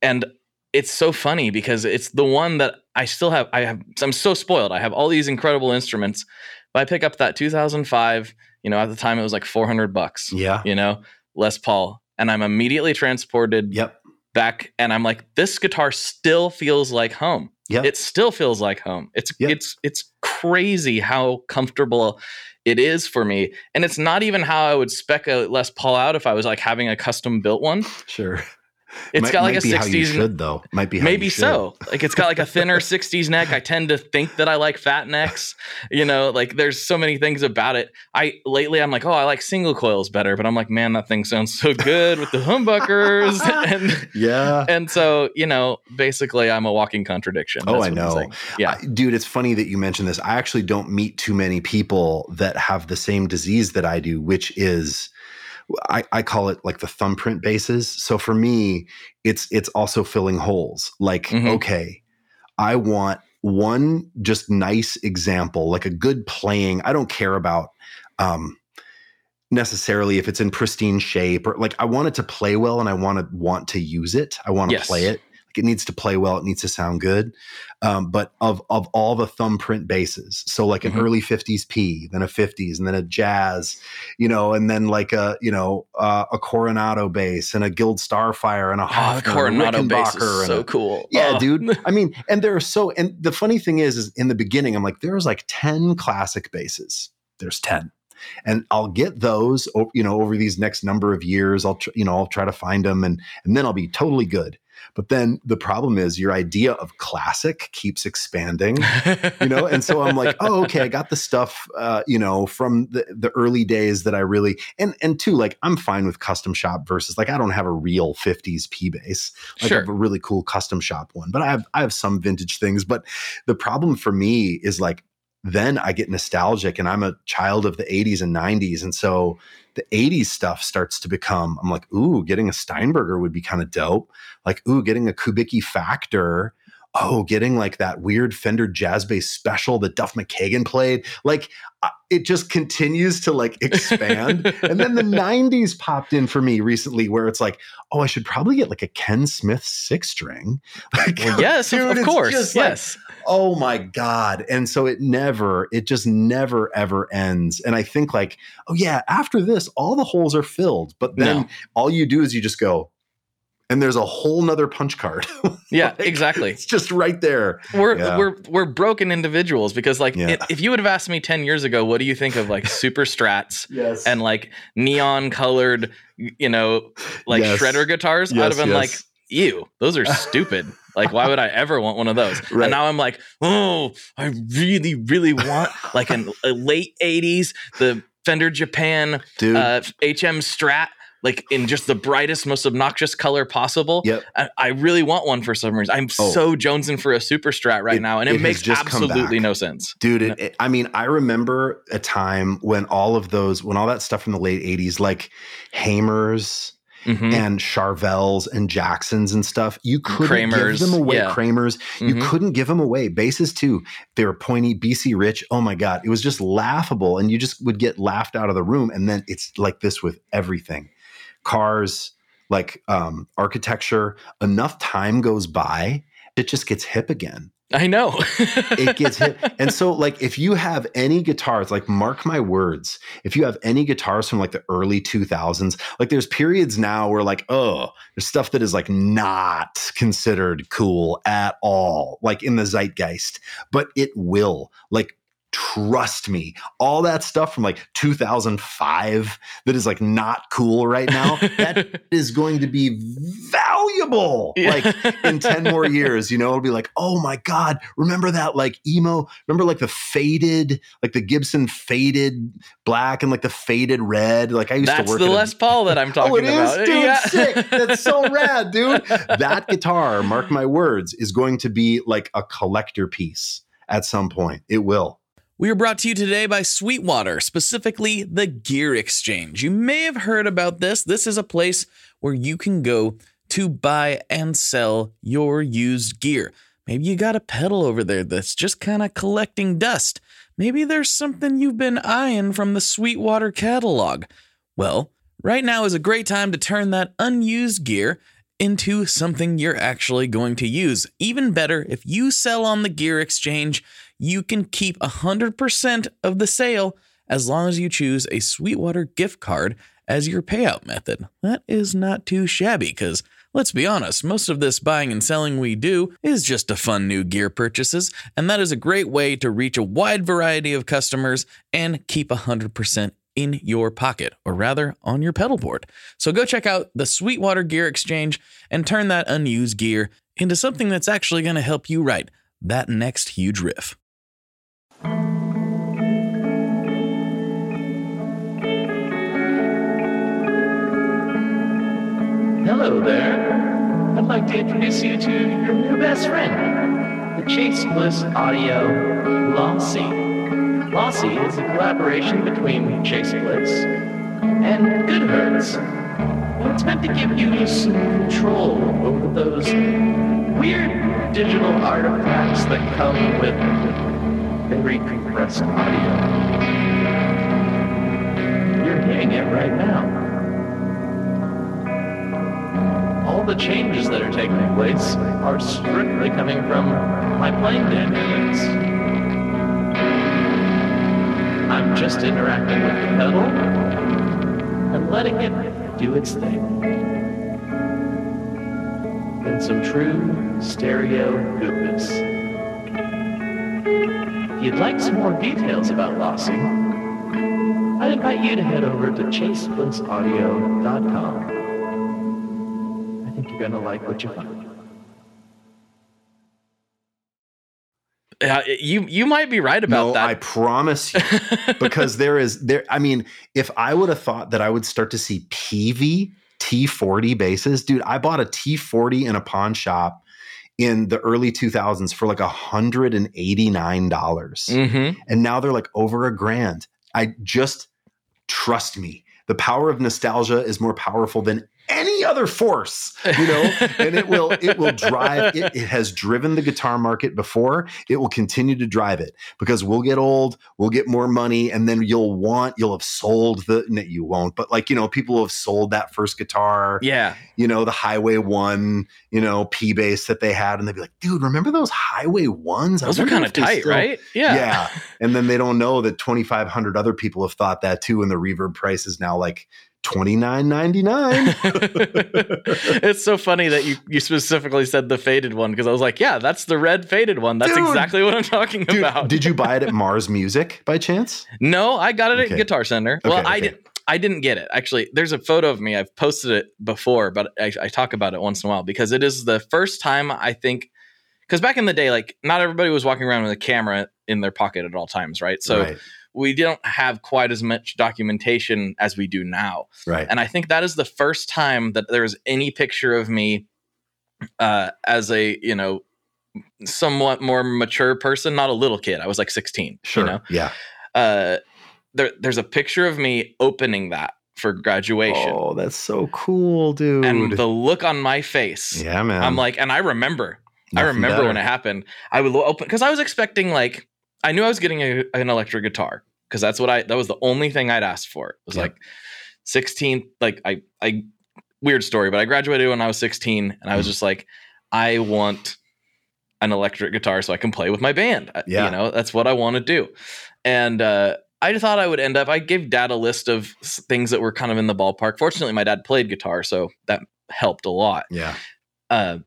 And it's so funny because it's the one that I still have. I have. I'm so spoiled. I have all these incredible instruments. But I pick up that 2005. You know, at the time it was like 400 bucks. Yeah. You know, Les Paul, and I'm immediately transported. Yep back and I'm like, this guitar still feels like home. Yeah. It still feels like home. It's it's it's crazy how comfortable it is for me. And it's not even how I would spec a Les Paul out if I was like having a custom built one. Sure. It's might, got like a 60s should though. Might be maybe so. Like it's got like a thinner 60s neck. I tend to think that I like fat necks. You know, like there's so many things about it. I lately I'm like, oh, I like single coils better, but I'm like, man, that thing sounds so good with the humbuckers. and yeah. And so, you know, basically I'm a walking contradiction. Oh, I know. Yeah. I, dude, it's funny that you mentioned this. I actually don't meet too many people that have the same disease that I do, which is I, I call it like the thumbprint basses. So for me, it's it's also filling holes. Like, mm-hmm. okay, I want one just nice example, like a good playing. I don't care about um necessarily if it's in pristine shape or like I want it to play well and I want to want to use it. I want to yes. play it. It needs to play well. It needs to sound good. Um, but of of all the thumbprint basses, so like an mm-hmm. early '50s P, then a '50s, and then a jazz, you know, and then like a you know uh, a Coronado bass and a Guild Starfire and a Hofner, oh, Coronado bass is so a, cool. Yeah, oh. dude. I mean, and there are so and the funny thing is, is in the beginning, I'm like, there's like ten classic basses. There's ten and I'll get those, you know, over these next number of years. I'll, tr- you know, I'll try to find them, and and then I'll be totally good. But then the problem is your idea of classic keeps expanding, you know? and so I'm like, oh, okay, I got the stuff, uh, you know, from the, the early days that I really, and, and two, like I'm fine with custom shop versus like, I don't have a real 50s P bass. Like sure. I have a really cool custom shop one, but I have, I have some vintage things. But the problem for me is like, then I get nostalgic and I'm a child of the 80s and 90s. And so the 80s stuff starts to become, I'm like, ooh, getting a Steinberger would be kind of dope. Like, ooh, getting a Kubicki Factor oh, getting like that weird Fender jazz bass special that Duff McKagan played. Like uh, it just continues to like expand. and then the 90s popped in for me recently where it's like, oh, I should probably get like a Ken Smith six string. Like, well, yes, dude, of course. Yes. Like, oh my God. And so it never, it just never ever ends. And I think like, oh yeah, after this, all the holes are filled. But then no. all you do is you just go, and there's a whole nother punch card. yeah, like, exactly. It's just right there. We're yeah. we're we're broken individuals because like yeah. it, if you would have asked me 10 years ago, what do you think of like super strats yes. and like neon colored, you know, like yes. shredder guitars, yes, I'd have been like, ew, those are stupid. like, why would I ever want one of those? Right. And now I'm like, oh, I really, really want like an, a late 80s, the Fender Japan uh, HM Strat like in just the brightest, most obnoxious color possible. Yep. I, I really want one for some reason. I'm oh. so jonesing for a super strat right it, now, and it, it makes absolutely no sense. Dude, it, I mean, I remember a time when all of those, when all that stuff from the late 80s, like Hamers, Mm-hmm. and Charvels and Jacksons and stuff. You couldn't Kramers, give them away. Yeah. Kramers, you mm-hmm. couldn't give them away. Basses too. They were pointy, BC Rich. Oh my God. It was just laughable. And you just would get laughed out of the room. And then it's like this with everything cars, like um, architecture, enough time goes by, it just gets hip again. I know. it gets hit. And so, like, if you have any guitars, like, mark my words, if you have any guitars from like the early 2000s, like, there's periods now where, like, oh, there's stuff that is like not considered cool at all, like in the zeitgeist, but it will. Like, trust me. All that stuff from like 2005 that is like not cool right now that is going to be valuable yeah. like in 10 more years you know? It'll be like oh my god remember that like emo remember like the faded like the gibson faded black and like the faded red? Like i used That's to work the les a, paul that i'm talking oh, it about. is? dude yeah. sick. That's so rad dude. That guitar mark my words is going to be like a collector piece at some point. It will we are brought to you today by Sweetwater, specifically the Gear Exchange. You may have heard about this. This is a place where you can go to buy and sell your used gear. Maybe you got a pedal over there that's just kind of collecting dust. Maybe there's something you've been eyeing from the Sweetwater catalog. Well, right now is a great time to turn that unused gear into something you're actually going to use. Even better, if you sell on the Gear Exchange, you can keep 100% of the sale as long as you choose a Sweetwater gift card as your payout method. That is not too shabby because let's be honest, most of this buying and selling we do is just to fund new gear purchases, and that is a great way to reach a wide variety of customers and keep 100% in your pocket, or rather on your pedal board. So go check out the Sweetwater Gear Exchange and turn that unused gear into something that's actually going to help you write that next huge riff. Hello there. I'd like to introduce you to your new best friend, the Chase Bliss Audio Lossy. Lossy is a collaboration between Chase Bliss and Goodhertz. And it's meant to give you some control over those weird digital artifacts that come with very compressed audio. You're hearing it right now. All the changes that are taking place are strictly coming from my playing dynamics. I'm just interacting with the pedal and letting it do its thing. In some true stereo goodness you'd like some more details about Lossy, I invite you to head over to chaseblissaudio.com. I think you're going to like what you find. Uh, you you might be right about no, that. I promise you, because there is there. I mean, if I would have thought that I would start to see Peavey T40 basses, dude, I bought a T40 in a pawn shop in the early 2000s for like $189. mm-hmm. And now they're like over a grand. I just trust me. The power of nostalgia is more powerful than any other force, you know, and it will it will drive it, it has driven the guitar market before. It will continue to drive it because we'll get old, we'll get more money, and then you'll want you'll have sold the no, you won't, but like you know, people have sold that first guitar, Yeah. you know, the Highway One, you know, P bass that they had, and they'd be like, dude, remember those Highway Ones? I Those are kind of tight, still- right? Yeah. Yeah. And then they don't know that 2,500 other people have thought that too, and the reverb price is now like twenty nine ninety nine. it's so funny that you you specifically said the faded one because I was like, yeah, that's the red faded one. That's Dude. exactly what I'm talking Dude, about. did you buy it at Mars Music by chance? No, I got it Okay. at Guitar Center. well, Okay, I okay. did. I didn't get it. Actually, there's a photo of me. I've posted it before, but I, I talk about it once in a while because it is the first time I think. Because back in the day, like not everybody was walking around with a camera in their pocket at all times, right? So right, we don't have quite as much documentation as we do now. right. And I think that is the first time that there's any picture of me uh, as a, you know, somewhat more mature person, not a little kid. I was like 16. Sure. You know? Yeah. uh, there, there's a picture of me opening that for graduation. Oh, that's so cool, dude. and the look on my face, yeah, man. I'm like, and I remember, I Nothing remember when it happened. I would open because I was expecting like, I knew I was getting a, an electric guitar because that's what I, that was the only thing I'd asked for. It was Yep. like 16, like I, I, weird story, but I graduated when I was 16 and I was Mm. just like, I want an electric guitar so I can play with my band. Yeah. You know, that's what I want to do. And, uh, I thought I would end up. I gave dad a list of things that were kind of in the ballpark. Fortunately, my dad played guitar, so that helped a lot. Yeah. Uh,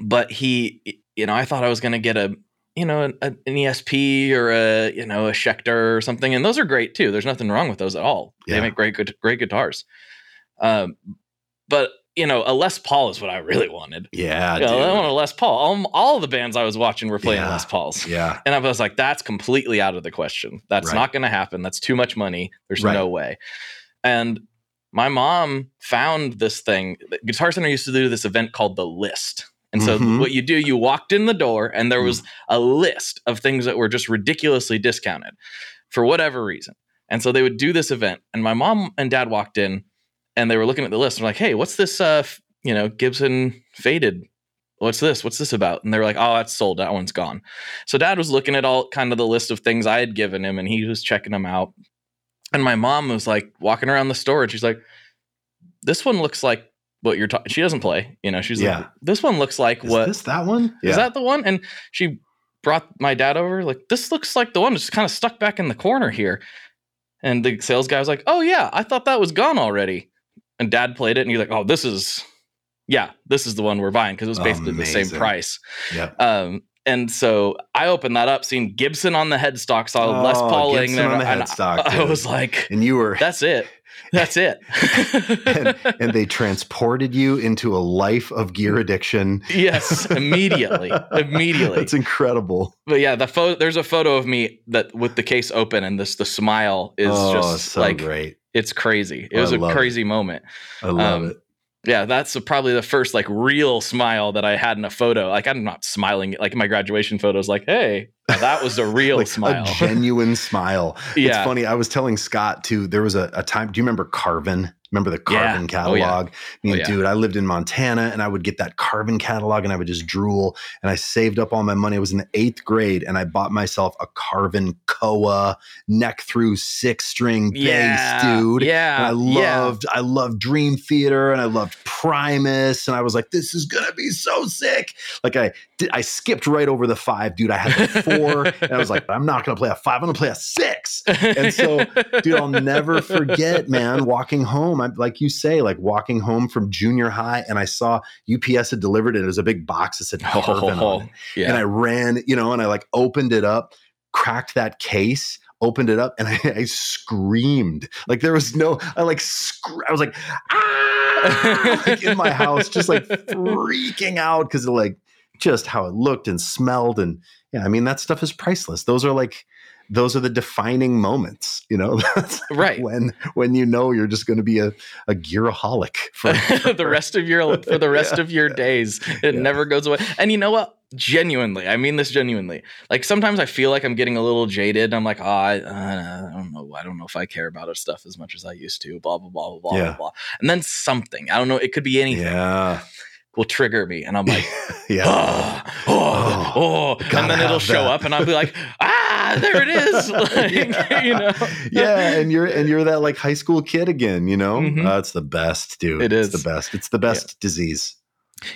but he, you know, I thought I was going to get a, you know, an, an ESP or a, you know, a Schecter or something, and those are great too. There's nothing wrong with those at all. Yeah. They make great, good, great guitars. Um, but you know, a Les Paul is what I really wanted. Yeah. You know, I dude. want a Les Paul. All, all the bands I was watching were playing Yeah. Les Pauls. Yeah. And I was like, that's completely out of the question. That's Right. not going to happen. That's too much money. There's Right. no way. And my mom found this thing. Guitar Center used to do this event called The List. And so Mhm. what you do, you walked in the door and there was a list of things that were just ridiculously discounted for whatever reason. And so they would do this event. And my mom and dad walked in and they were looking at the list and like, hey, what's this uh, f- you know, Gibson faded what's this? What's this about? And they were like, oh, that's sold. That one's gone. So dad was looking at all kind of the list of things I had given him and he was checking them out. And my mom was like walking around the store and she's like, this one looks like what you're talking. She doesn't play, you know, she's Yeah. like, this one looks like Is what this that one? is that the one? And she brought my dad over, like, this looks like the one that's kind of stuck back in the corner here. And the sales guy was like, Oh, yeah, I thought that was gone already. And dad played it and he's like, Oh, this is, yeah, this is the one we're buying because it was basically the same price. Yep. Um, and so I opened that up, seeing Gibson on the headstock, saw Les Oh, Paul laying Gibson there. on the headstock, I, I was like, And you were That's it. That's it. and, and they transported you into a life of gear addiction. yes, immediately. Immediately. That's incredible. but yeah, the photo there's a photo of me that with the case open and this the smile is oh, just so like great. it's crazy. It was a love it. crazy moment. I love um, it. Yeah, that's probably the first like real smile that I had in a photo. Like I'm not smiling like my graduation photos like, "Hey, that was a real Like smile." a genuine smile. It's funny. I was telling Scott too. There was a, a time. Do you remember Carvin? Remember the Yeah. Carvin Oh, yeah. catalog? I mean, Oh, yeah. dude, I lived in Montana and I would get that Carvin catalog and I would just drool. And I saved up all my money. I was in the eighth grade and I bought myself a Carvin Koa neck through six string bass, dude. Yeah. And I yeah. loved, I loved Dream Theater and I loved Primus. And I was like, this is gonna be so sick. Like I did, I skipped right over the five, dude. I had the four, and I was like, I'm not gonna play a five, I'm gonna play a six. And so, dude, I'll never forget, man, walking home. I like you say, like walking home from junior high, and I saw UPS had delivered it. It was a big box that said Carvin on it. yeah. And I ran, you know, and I like opened it up, cracked that case, opened it up, and I, I screamed. Like there was no, I like, I was like, ah, like in my house, just like freaking out because of like just how it looked and smelled. And yeah, I mean, that stuff is priceless. Those are like, those are the defining moments. You know, That's Right. when when you know you're just going to be a a gearaholic for the rest of your for the rest Yeah. of your days. It Yeah. never goes away. And you know what? Genuinely, I mean this genuinely. Like sometimes I feel like I'm getting a little jaded. I'm like, oh, I, uh, I don't know. I don't know if I care about this stuff as much as I used to. Blah blah blah blah blah Yeah. blah blah. And then something I don't know. It could be anything. yeah, Will trigger me, and I'm like, yeah. oh, oh, oh, and then it'll show that. up, and I'll be like, ah, there it is. Like, yeah. you know, yeah, and you're and you're that like high school kid again, you know? Mhm. Uh, it's the best, dude. It It's the best. It's the best disease.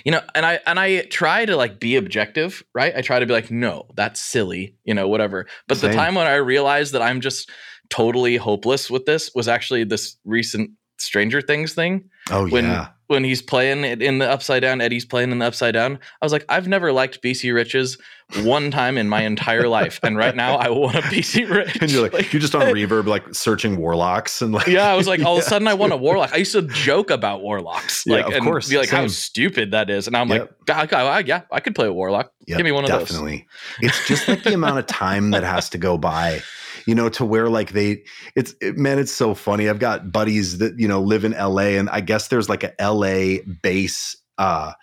you know and i and i try to like be objective right i try to be like no that's silly you know whatever but the time when i realized that i'm just totally hopeless with this was actually this recent stranger things thing Oh when yeah. when he's playing it in the upside down eddie's playing in the upside down i was like i've never liked bc riches one time in my entire life and right now i want a bc rich And you're like, Like, you're just on reverb, like searching warlocks and like yeah, I was like, all of a sudden, I want a warlock. I used to joke about warlocks, Yeah, like, of and course, be like, how stupid that is. And I'm Yep. like, God, yeah, I could play a warlock. Yep, Give me one of those. definitely. It's just like the amount of time that has to go by, you know, to where like they, it's it, man, it's so funny. I've got buddies that you know live in LA, and I guess there's like a LA base uh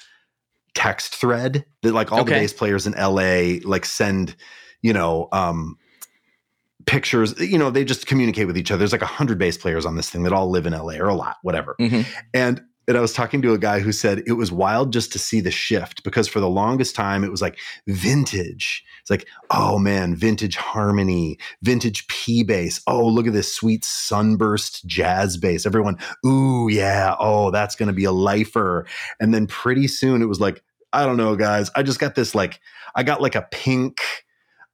text thread that like all the bass players in LA like send, you know, um pictures. You know, they just communicate with each other. There's like a hundred bass players on this thing that all live in LA or a lot, whatever. Mhm. And and I was talking to a guy who said it was wild just to see the shift because for the longest time it was like vintage. It's like, oh man, vintage harmony, vintage P bass. Oh, look at this sweet sunburst jazz bass. Everyone, ooh, yeah, oh, that's gonna be a lifer. And then pretty soon it was like, I don't know, guys. I just got this like, I got like a pink.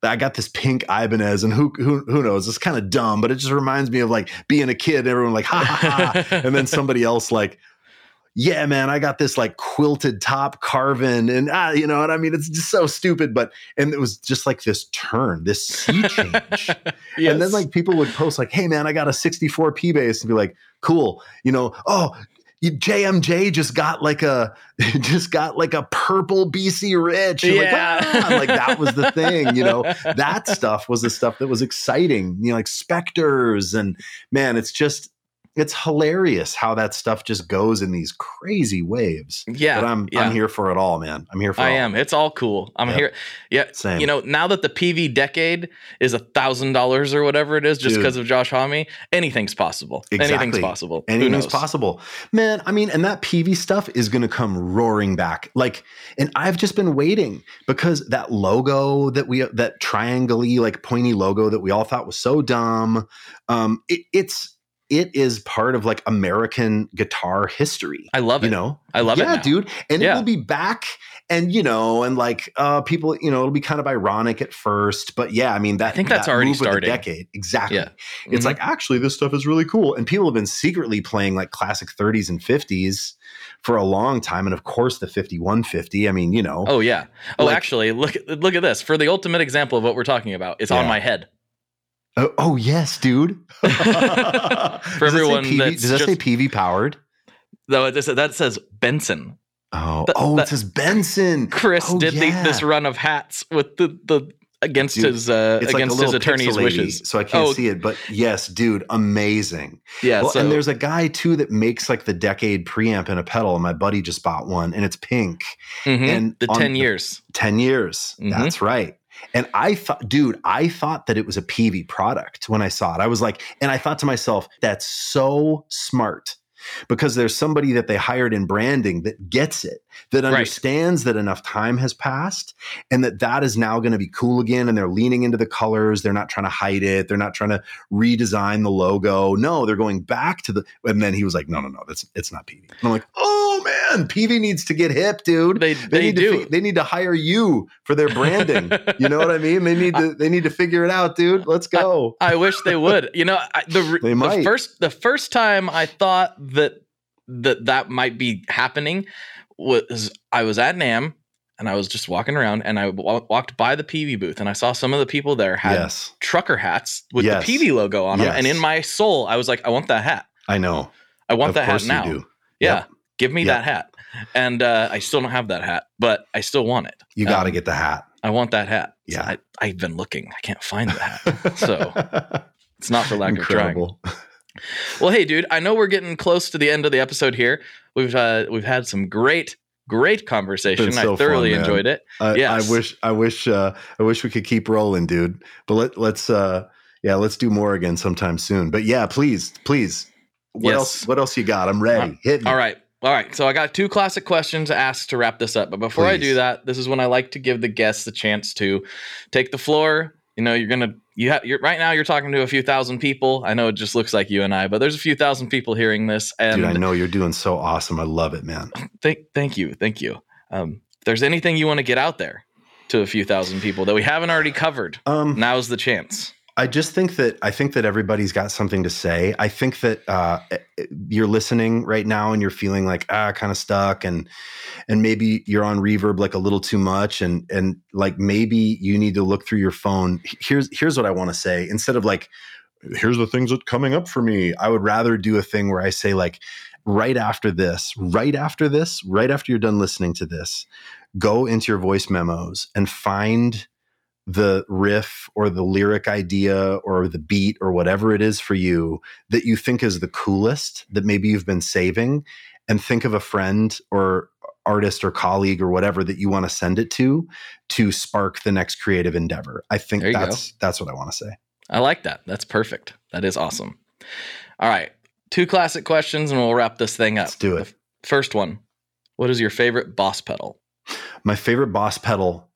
I got this pink Ibanez, and who who who knows? It's kind of dumb, but it just reminds me of like being a kid. And Everyone like ha ha ha, and then somebody else like, yeah, man, I got this like quilted top carving, and ah, you know what I mean? It's just so stupid, but and it was just like this turn, this sea change. And then like people would post like, "Hey man, I got a 64 P bass," and be like, "Cool," you know, oh. JMJ just got like a just got like a purple BC Rich. Yeah. Like, "Ah," like that was the thing, you know. That stuff was the stuff that was exciting. You know, like Spectors and man, it's just it's hilarious how that stuff just goes in these crazy waves. yeah, but I'm yeah. I'm here for it all, man. I'm here for I all. am. It's all cool. I'm Yep. here. Yeah. Same. You know, now that the Peavey decade is a thousand dollars or whatever it is, just because of Josh Homme, anything's possible. Anything's Exactly. possible. Who Anything's possible. Man, I mean, and that Peavey stuff is going to come roaring back. Like, and I've just been waiting because that logo that we, that triangle like pointy logo that we all thought was so dumb, um, it, it's, it is part of like American guitar history. I love it. You know, I love it yeah, dude. And it will be back. And you know, and like uh people, you know, it'll be kind of ironic at first, but yeah, I mean that I think that's that already with decade. Exactly. Yeah. It's Mhm. like actually this stuff is really cool. And people have been secretly playing like classic 30s and 50s for a long time. And of course the 5150. I mean, you know. Oh yeah. Oh, Like- actually, look look at this. For the ultimate example of what we're talking about, it's on my head. Oh, oh, yes, dude. For Does everyone Peavey does that say Peavey powered? No, that says Benson. Oh, That- oh, that- it says Benson. Chris Oh, did the, this run of hats with the the against Dude, his uh It's like against his attorney's wishes. so I can't Oh. see it. But yes, dude, amazing. Yeah. well, so and there's a guy too that makes like the decade preamp and a pedal, and my buddy just bought one, and it's pink. mhm, and the ten years. 10 years. Mhm. That's right. And I thought, dude, I thought that it was a Peavey product when I saw it. I was like, and I thought to myself, that's so smart because there's somebody that they hired in branding that gets it, that Right. understands that enough time has passed and that that is now going to be cool again. And they're leaning into the colors. They're not trying to hide it. They're not trying to redesign the logo. No, they're going back to the, and then he was like, no, no, no, that's, it's not Peavey. And I'm like, oh man, Peavey needs to get hip, dude They they, they, need do. To they need to hire you for their branding. you know what I mean? They need to they need to figure it out, dude. Let's go. I wish they would. You know, I, the the first the first time I thought that that that might be happening was I was at NAMM and I was just walking around and I walked by the Peavey booth and I saw some of the people there had yes, trucker hats with Yes. the Peavey logo on them and in my soul I was like I want that hat. I know. I want of that hat now. you do. Yeah. Give me Yep. that hat. And uh, I still don't have that hat, but I still want it. You got to Um, get the hat. I want that hat. Yeah. I, I've been looking. I can't find the hat. so it's not for lack incredible. of trying. Well, hey, dude, I know we're getting close to the end of the episode here. We've uh, we've had some great, great conversation. So I thoroughly fun, enjoyed it. I, Yes. I wish I wish uh, I wish we could keep rolling, dude. But let let's uh yeah, let's do more again sometime soon. But yeah, please, please. What Yes. else what else you got? I'm ready. Hit me. All right. All right. So I got two classic questions asked to wrap this up. But before I do that, this is when I like to give the guests the chance to take the floor. You know, you're gonna you have you're right now you're talking to a few thousand people. I know it just looks like you and I, but there's a few thousand people hearing this. And Dude, I know you're doing so awesome. I love it, man. thank thank you. Thank you. Um, if there's anything you want to get out there to a few thousand people that we haven't already covered, Um now's the chance. I just think that I think that everybody's got something to say. I think that uh, you're listening right now and you're feeling like ah, kind of stuck, and and maybe you're on reverb like a little too much, and and like maybe you need to look through your phone. Here's here's what I want to say. Instead of like, here's the things that coming up for me. I would rather do a thing where I say like, right after this, right after this, right after you're done listening to this, go into your voice memos and find the riff or the lyric idea or the beat or whatever it is for you that you think is the coolest that maybe you've been saving and think of a friend or artist or colleague or whatever that you want to send it to to spark the next creative endeavor. I think you go. that's that's what I want to say. I like that. That's perfect. That is awesome. All right. Two classic questions and we'll wrap this thing up. Let's do it. The first one. What is your favorite boss pedal? My favorite boss pedal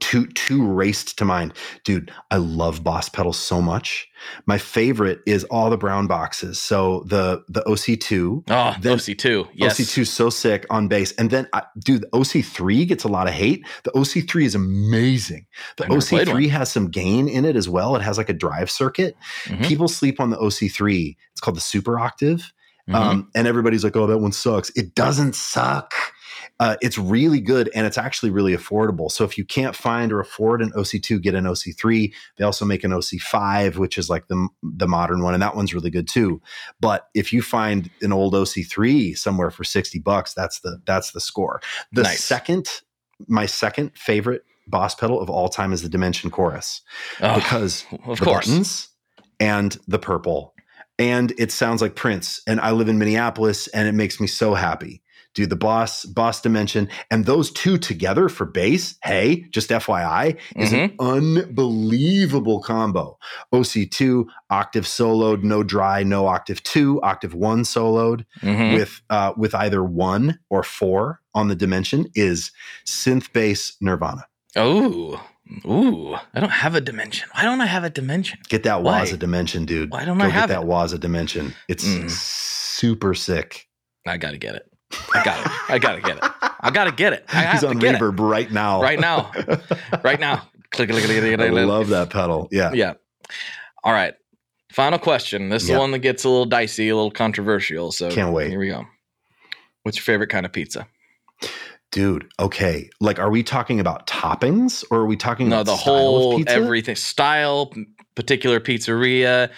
two two raced to mind. Dude, I love boss pedals so much. My favorite is all the brown boxes. So the the OC2 Oh, Then- OC2. Yes. OC2 is so sick on bass. And then, I, dude, the OC3 gets a lot of hate. The OC3 is amazing. The I've never played one. OC3 has some gain in it as well. It has like a drive circuit. Mhm. People sleep on the OC3. It's called the Super Octave. Mhm. Um, and everybody's like, oh, that one sucks. It doesn't suck. Uh, it's really good and it's actually really affordable. So if you can't find or afford an OC2, get an OC3. They also make an OC5, which is like the, the modern one, and that one's really good too. But if you find an old OC3 somewhere for 60 bucks, that's the that's the score. The Nice. second, my second favorite boss pedal of all time is the Dimension Chorus Oh, because of the course. buttons and the purple. And it sounds like Prince. And I live in Minneapolis and it makes me so happy. Dude, the boss, boss dimension, and those two together for bass, hey, just FYI, is an unbelievable combo. OC2, octave soloed, no dry, no octave two, octave one soloed Mhm. with uh, with either one or four on the dimension is synth bass nirvana. Oh, ooh! I don't have a dimension. Why don't I have a dimension? Get that Why? Waza dimension, dude. Why don't Go I get have that it? Waza dimension. It's Mm. super sick. I gotta get it. I got it. I gotta get it. I gotta get it. I have He's to on get it reverb right now. right now. Right now. Click, click, click, click, I click. love that pedal. Yeah. Yeah. All right. Final question. This is the one that gets a little dicey, a little controversial. So Can't wait. Here we go. What's your favorite kind of pizza? Dude, okay. Like, are we talking about toppings or are we talking No, about the whole everything style, particular pizzeria.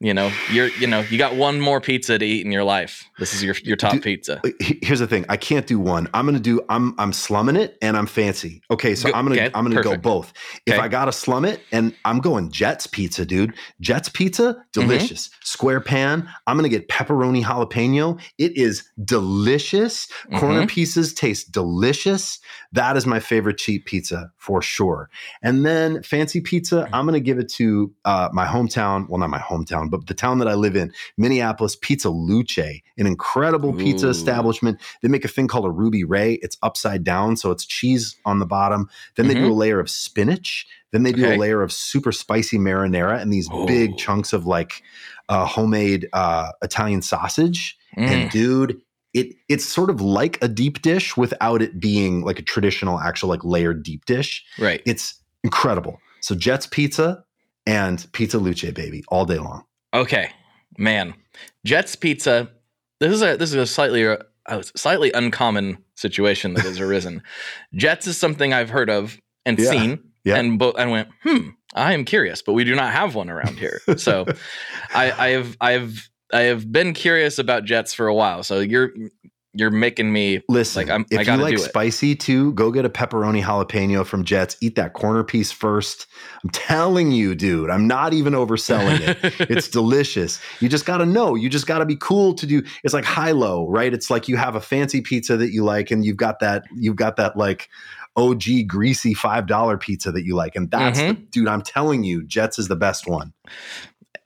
You know, you're you know, you got one more pizza to eat in your life. This is your your top pizza. Here's the thing. I can't do one. I'm gonna do. I'm I'm slumming it and I'm fancy. Okay, so Go- I'm gonna okay, I'm gonna perfect. go both. If Okay. I gotta slum it, and I'm going Jets pizza, dude. Jets pizza, Mm-hmm. delicious. Square pan. I'm gonna get pepperoni jalapeno. It is delicious. Corner Mm-hmm. pieces taste delicious. That is my favorite cheap pizza for sure. And then fancy pizza, Mm-hmm. I'm gonna give it to uh, my hometown. Well, not my hometown, but the town that I live in, Minneapolis. Pizza Luce, an incredible pizza establishment. They make a thing called a Ruby Ray. It's upside down, so it's cheese on the bottom. Then they do a layer of spinach. Then they do Mm-hmm. Okay. a layer of super spicy marinara and these Ooh. big chunks of like uh, homemade uh, Italian sausage. Mm. And dude, it it's sort of like a deep dish without it being like a traditional, actual like layered deep dish. Right. It's incredible. So Jets Pizza and Pizza Luce, baby, all day long. Okay, man. Jets Pizza. This is a this is a slightly a slightly uncommon situation that has arisen. Jets is something I've heard of and Yeah, seen, yeah. and bo- and went, hmm. I am curious, but we do not have one around here. So, I, I have I have I have been curious about Jets for a while. So you're you're making me Listen, like I'm, I if you like do it. spicy too, go get a pepperoni jalapeno from Jets. Eat that corner piece first. I'm telling you, dude, I'm not even overselling it. it's delicious. You just got to know. You just got to be cool to do. It's like high low, right? It's like you have a fancy pizza that you like, and you've got that. You've got that like OG greasy five dollar pizza that you like, and that's the, mm-hmm. dude. I'm telling you, Jets is the best one.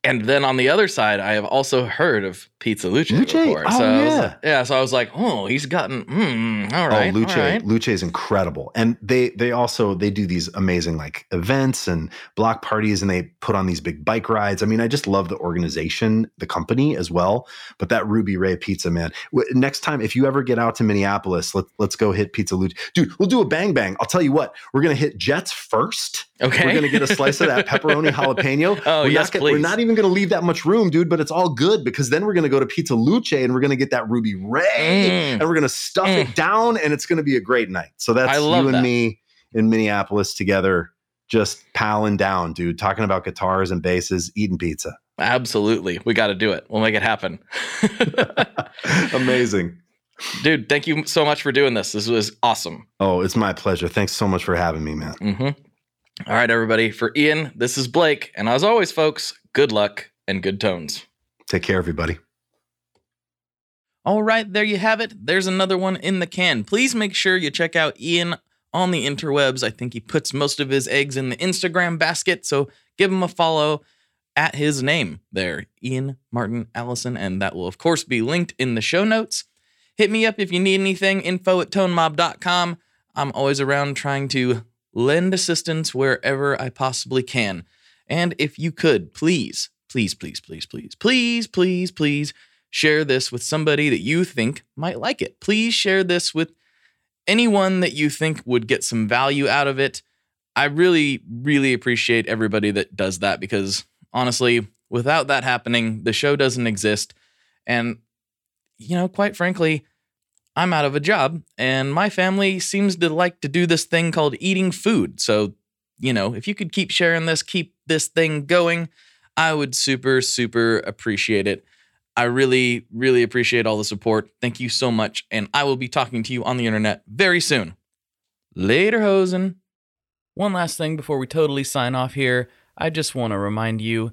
And then on the other side, I have also heard of Pizza Luce, Luce? before. Oh, so I was- yeah. yeah. So I was like, oh, he's gotten. Mm, all right. oh, Luce, right. Luce is incredible, and they they also they do these amazing like events and block parties, and they put on these big bike rides. I mean, I just love the organization, the company as well. But that Ruby Ray Pizza, man. W- Next time, if you ever get out to Minneapolis, let let's go hit Pizza Luce, dude. We'll do a bang bang. I'll tell you what, we're gonna hit Jets first. Okay. We're gonna get a slice of that pepperoni jalapeno. Oh, we're yes, not, gonna- We're not even gonna leave that much room, dude. But it's all good because then we're gonna go to Pizza Luce and we're gonna get that Ruby Ray Mm. and we're gonna stuff Mm. it down, and it's gonna be a great night. So that's you and that. me in Minneapolis together, just palling down, dude. Talking about guitars and basses, eating pizza. Absolutely. We got to do it. We'll make it happen. Amazing. Dude, thank you so much for doing this. This was awesome. Oh, it's my pleasure. Thanks so much for having me, man. hmm All right, everybody. For Ian, this is Blake. And as always, folks, good luck and good tones. Take care, everybody. All right, there you have it. There's another one in the can. Please make sure you check out Ian on the interwebs. I think he puts most of his eggs in the Instagram basket, so give him a follow at his name there, Ian Martin Allison, and that will, of course, be linked in the show notes. Hit me up if you need anything, info at tonemob.com. I'm always around trying to lend assistance wherever I possibly can. And if you could, please, please, please, please, please, please, please, please share this with somebody that you think might like it. Please share this with anyone that you think would get some value out of it. I really, really appreciate everybody that does that because honestly, without that happening, the show doesn't exist. And, you know, quite frankly, I'm out of a job and my family seems to like to do this thing called eating food. So, you know, if you could keep sharing this, keep this thing going, I would super, super appreciate it. I really, really appreciate all the support. Thank you so much. And I will be talking to you on the internet very soon. Later, Hosen. One last thing before we totally sign off here. I just want to remind you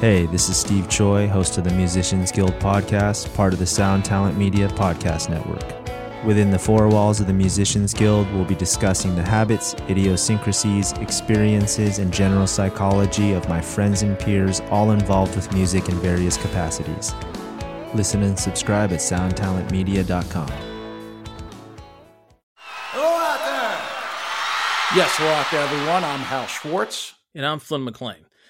Hey, this is Steve Choi, host of the Musicians Guild podcast, part of the Sound Talent Media Podcast Network. Within the four walls of the Musicians Guild, we'll be discussing the habits, idiosyncrasies, experiences, and general psychology of my friends and peers, all involved with music in various capacities. Listen and subscribe at soundtalentmedia.com. Hello out there. Yes, hello out there, everyone. I'm Hal Schwartz. And I'm Flynn McLean.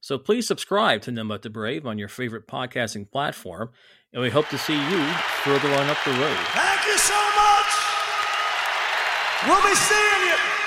So please subscribe to But the Brave on your favorite podcasting platform, and we hope to see you further on up the road. Thank you so much. We'll be seeing you.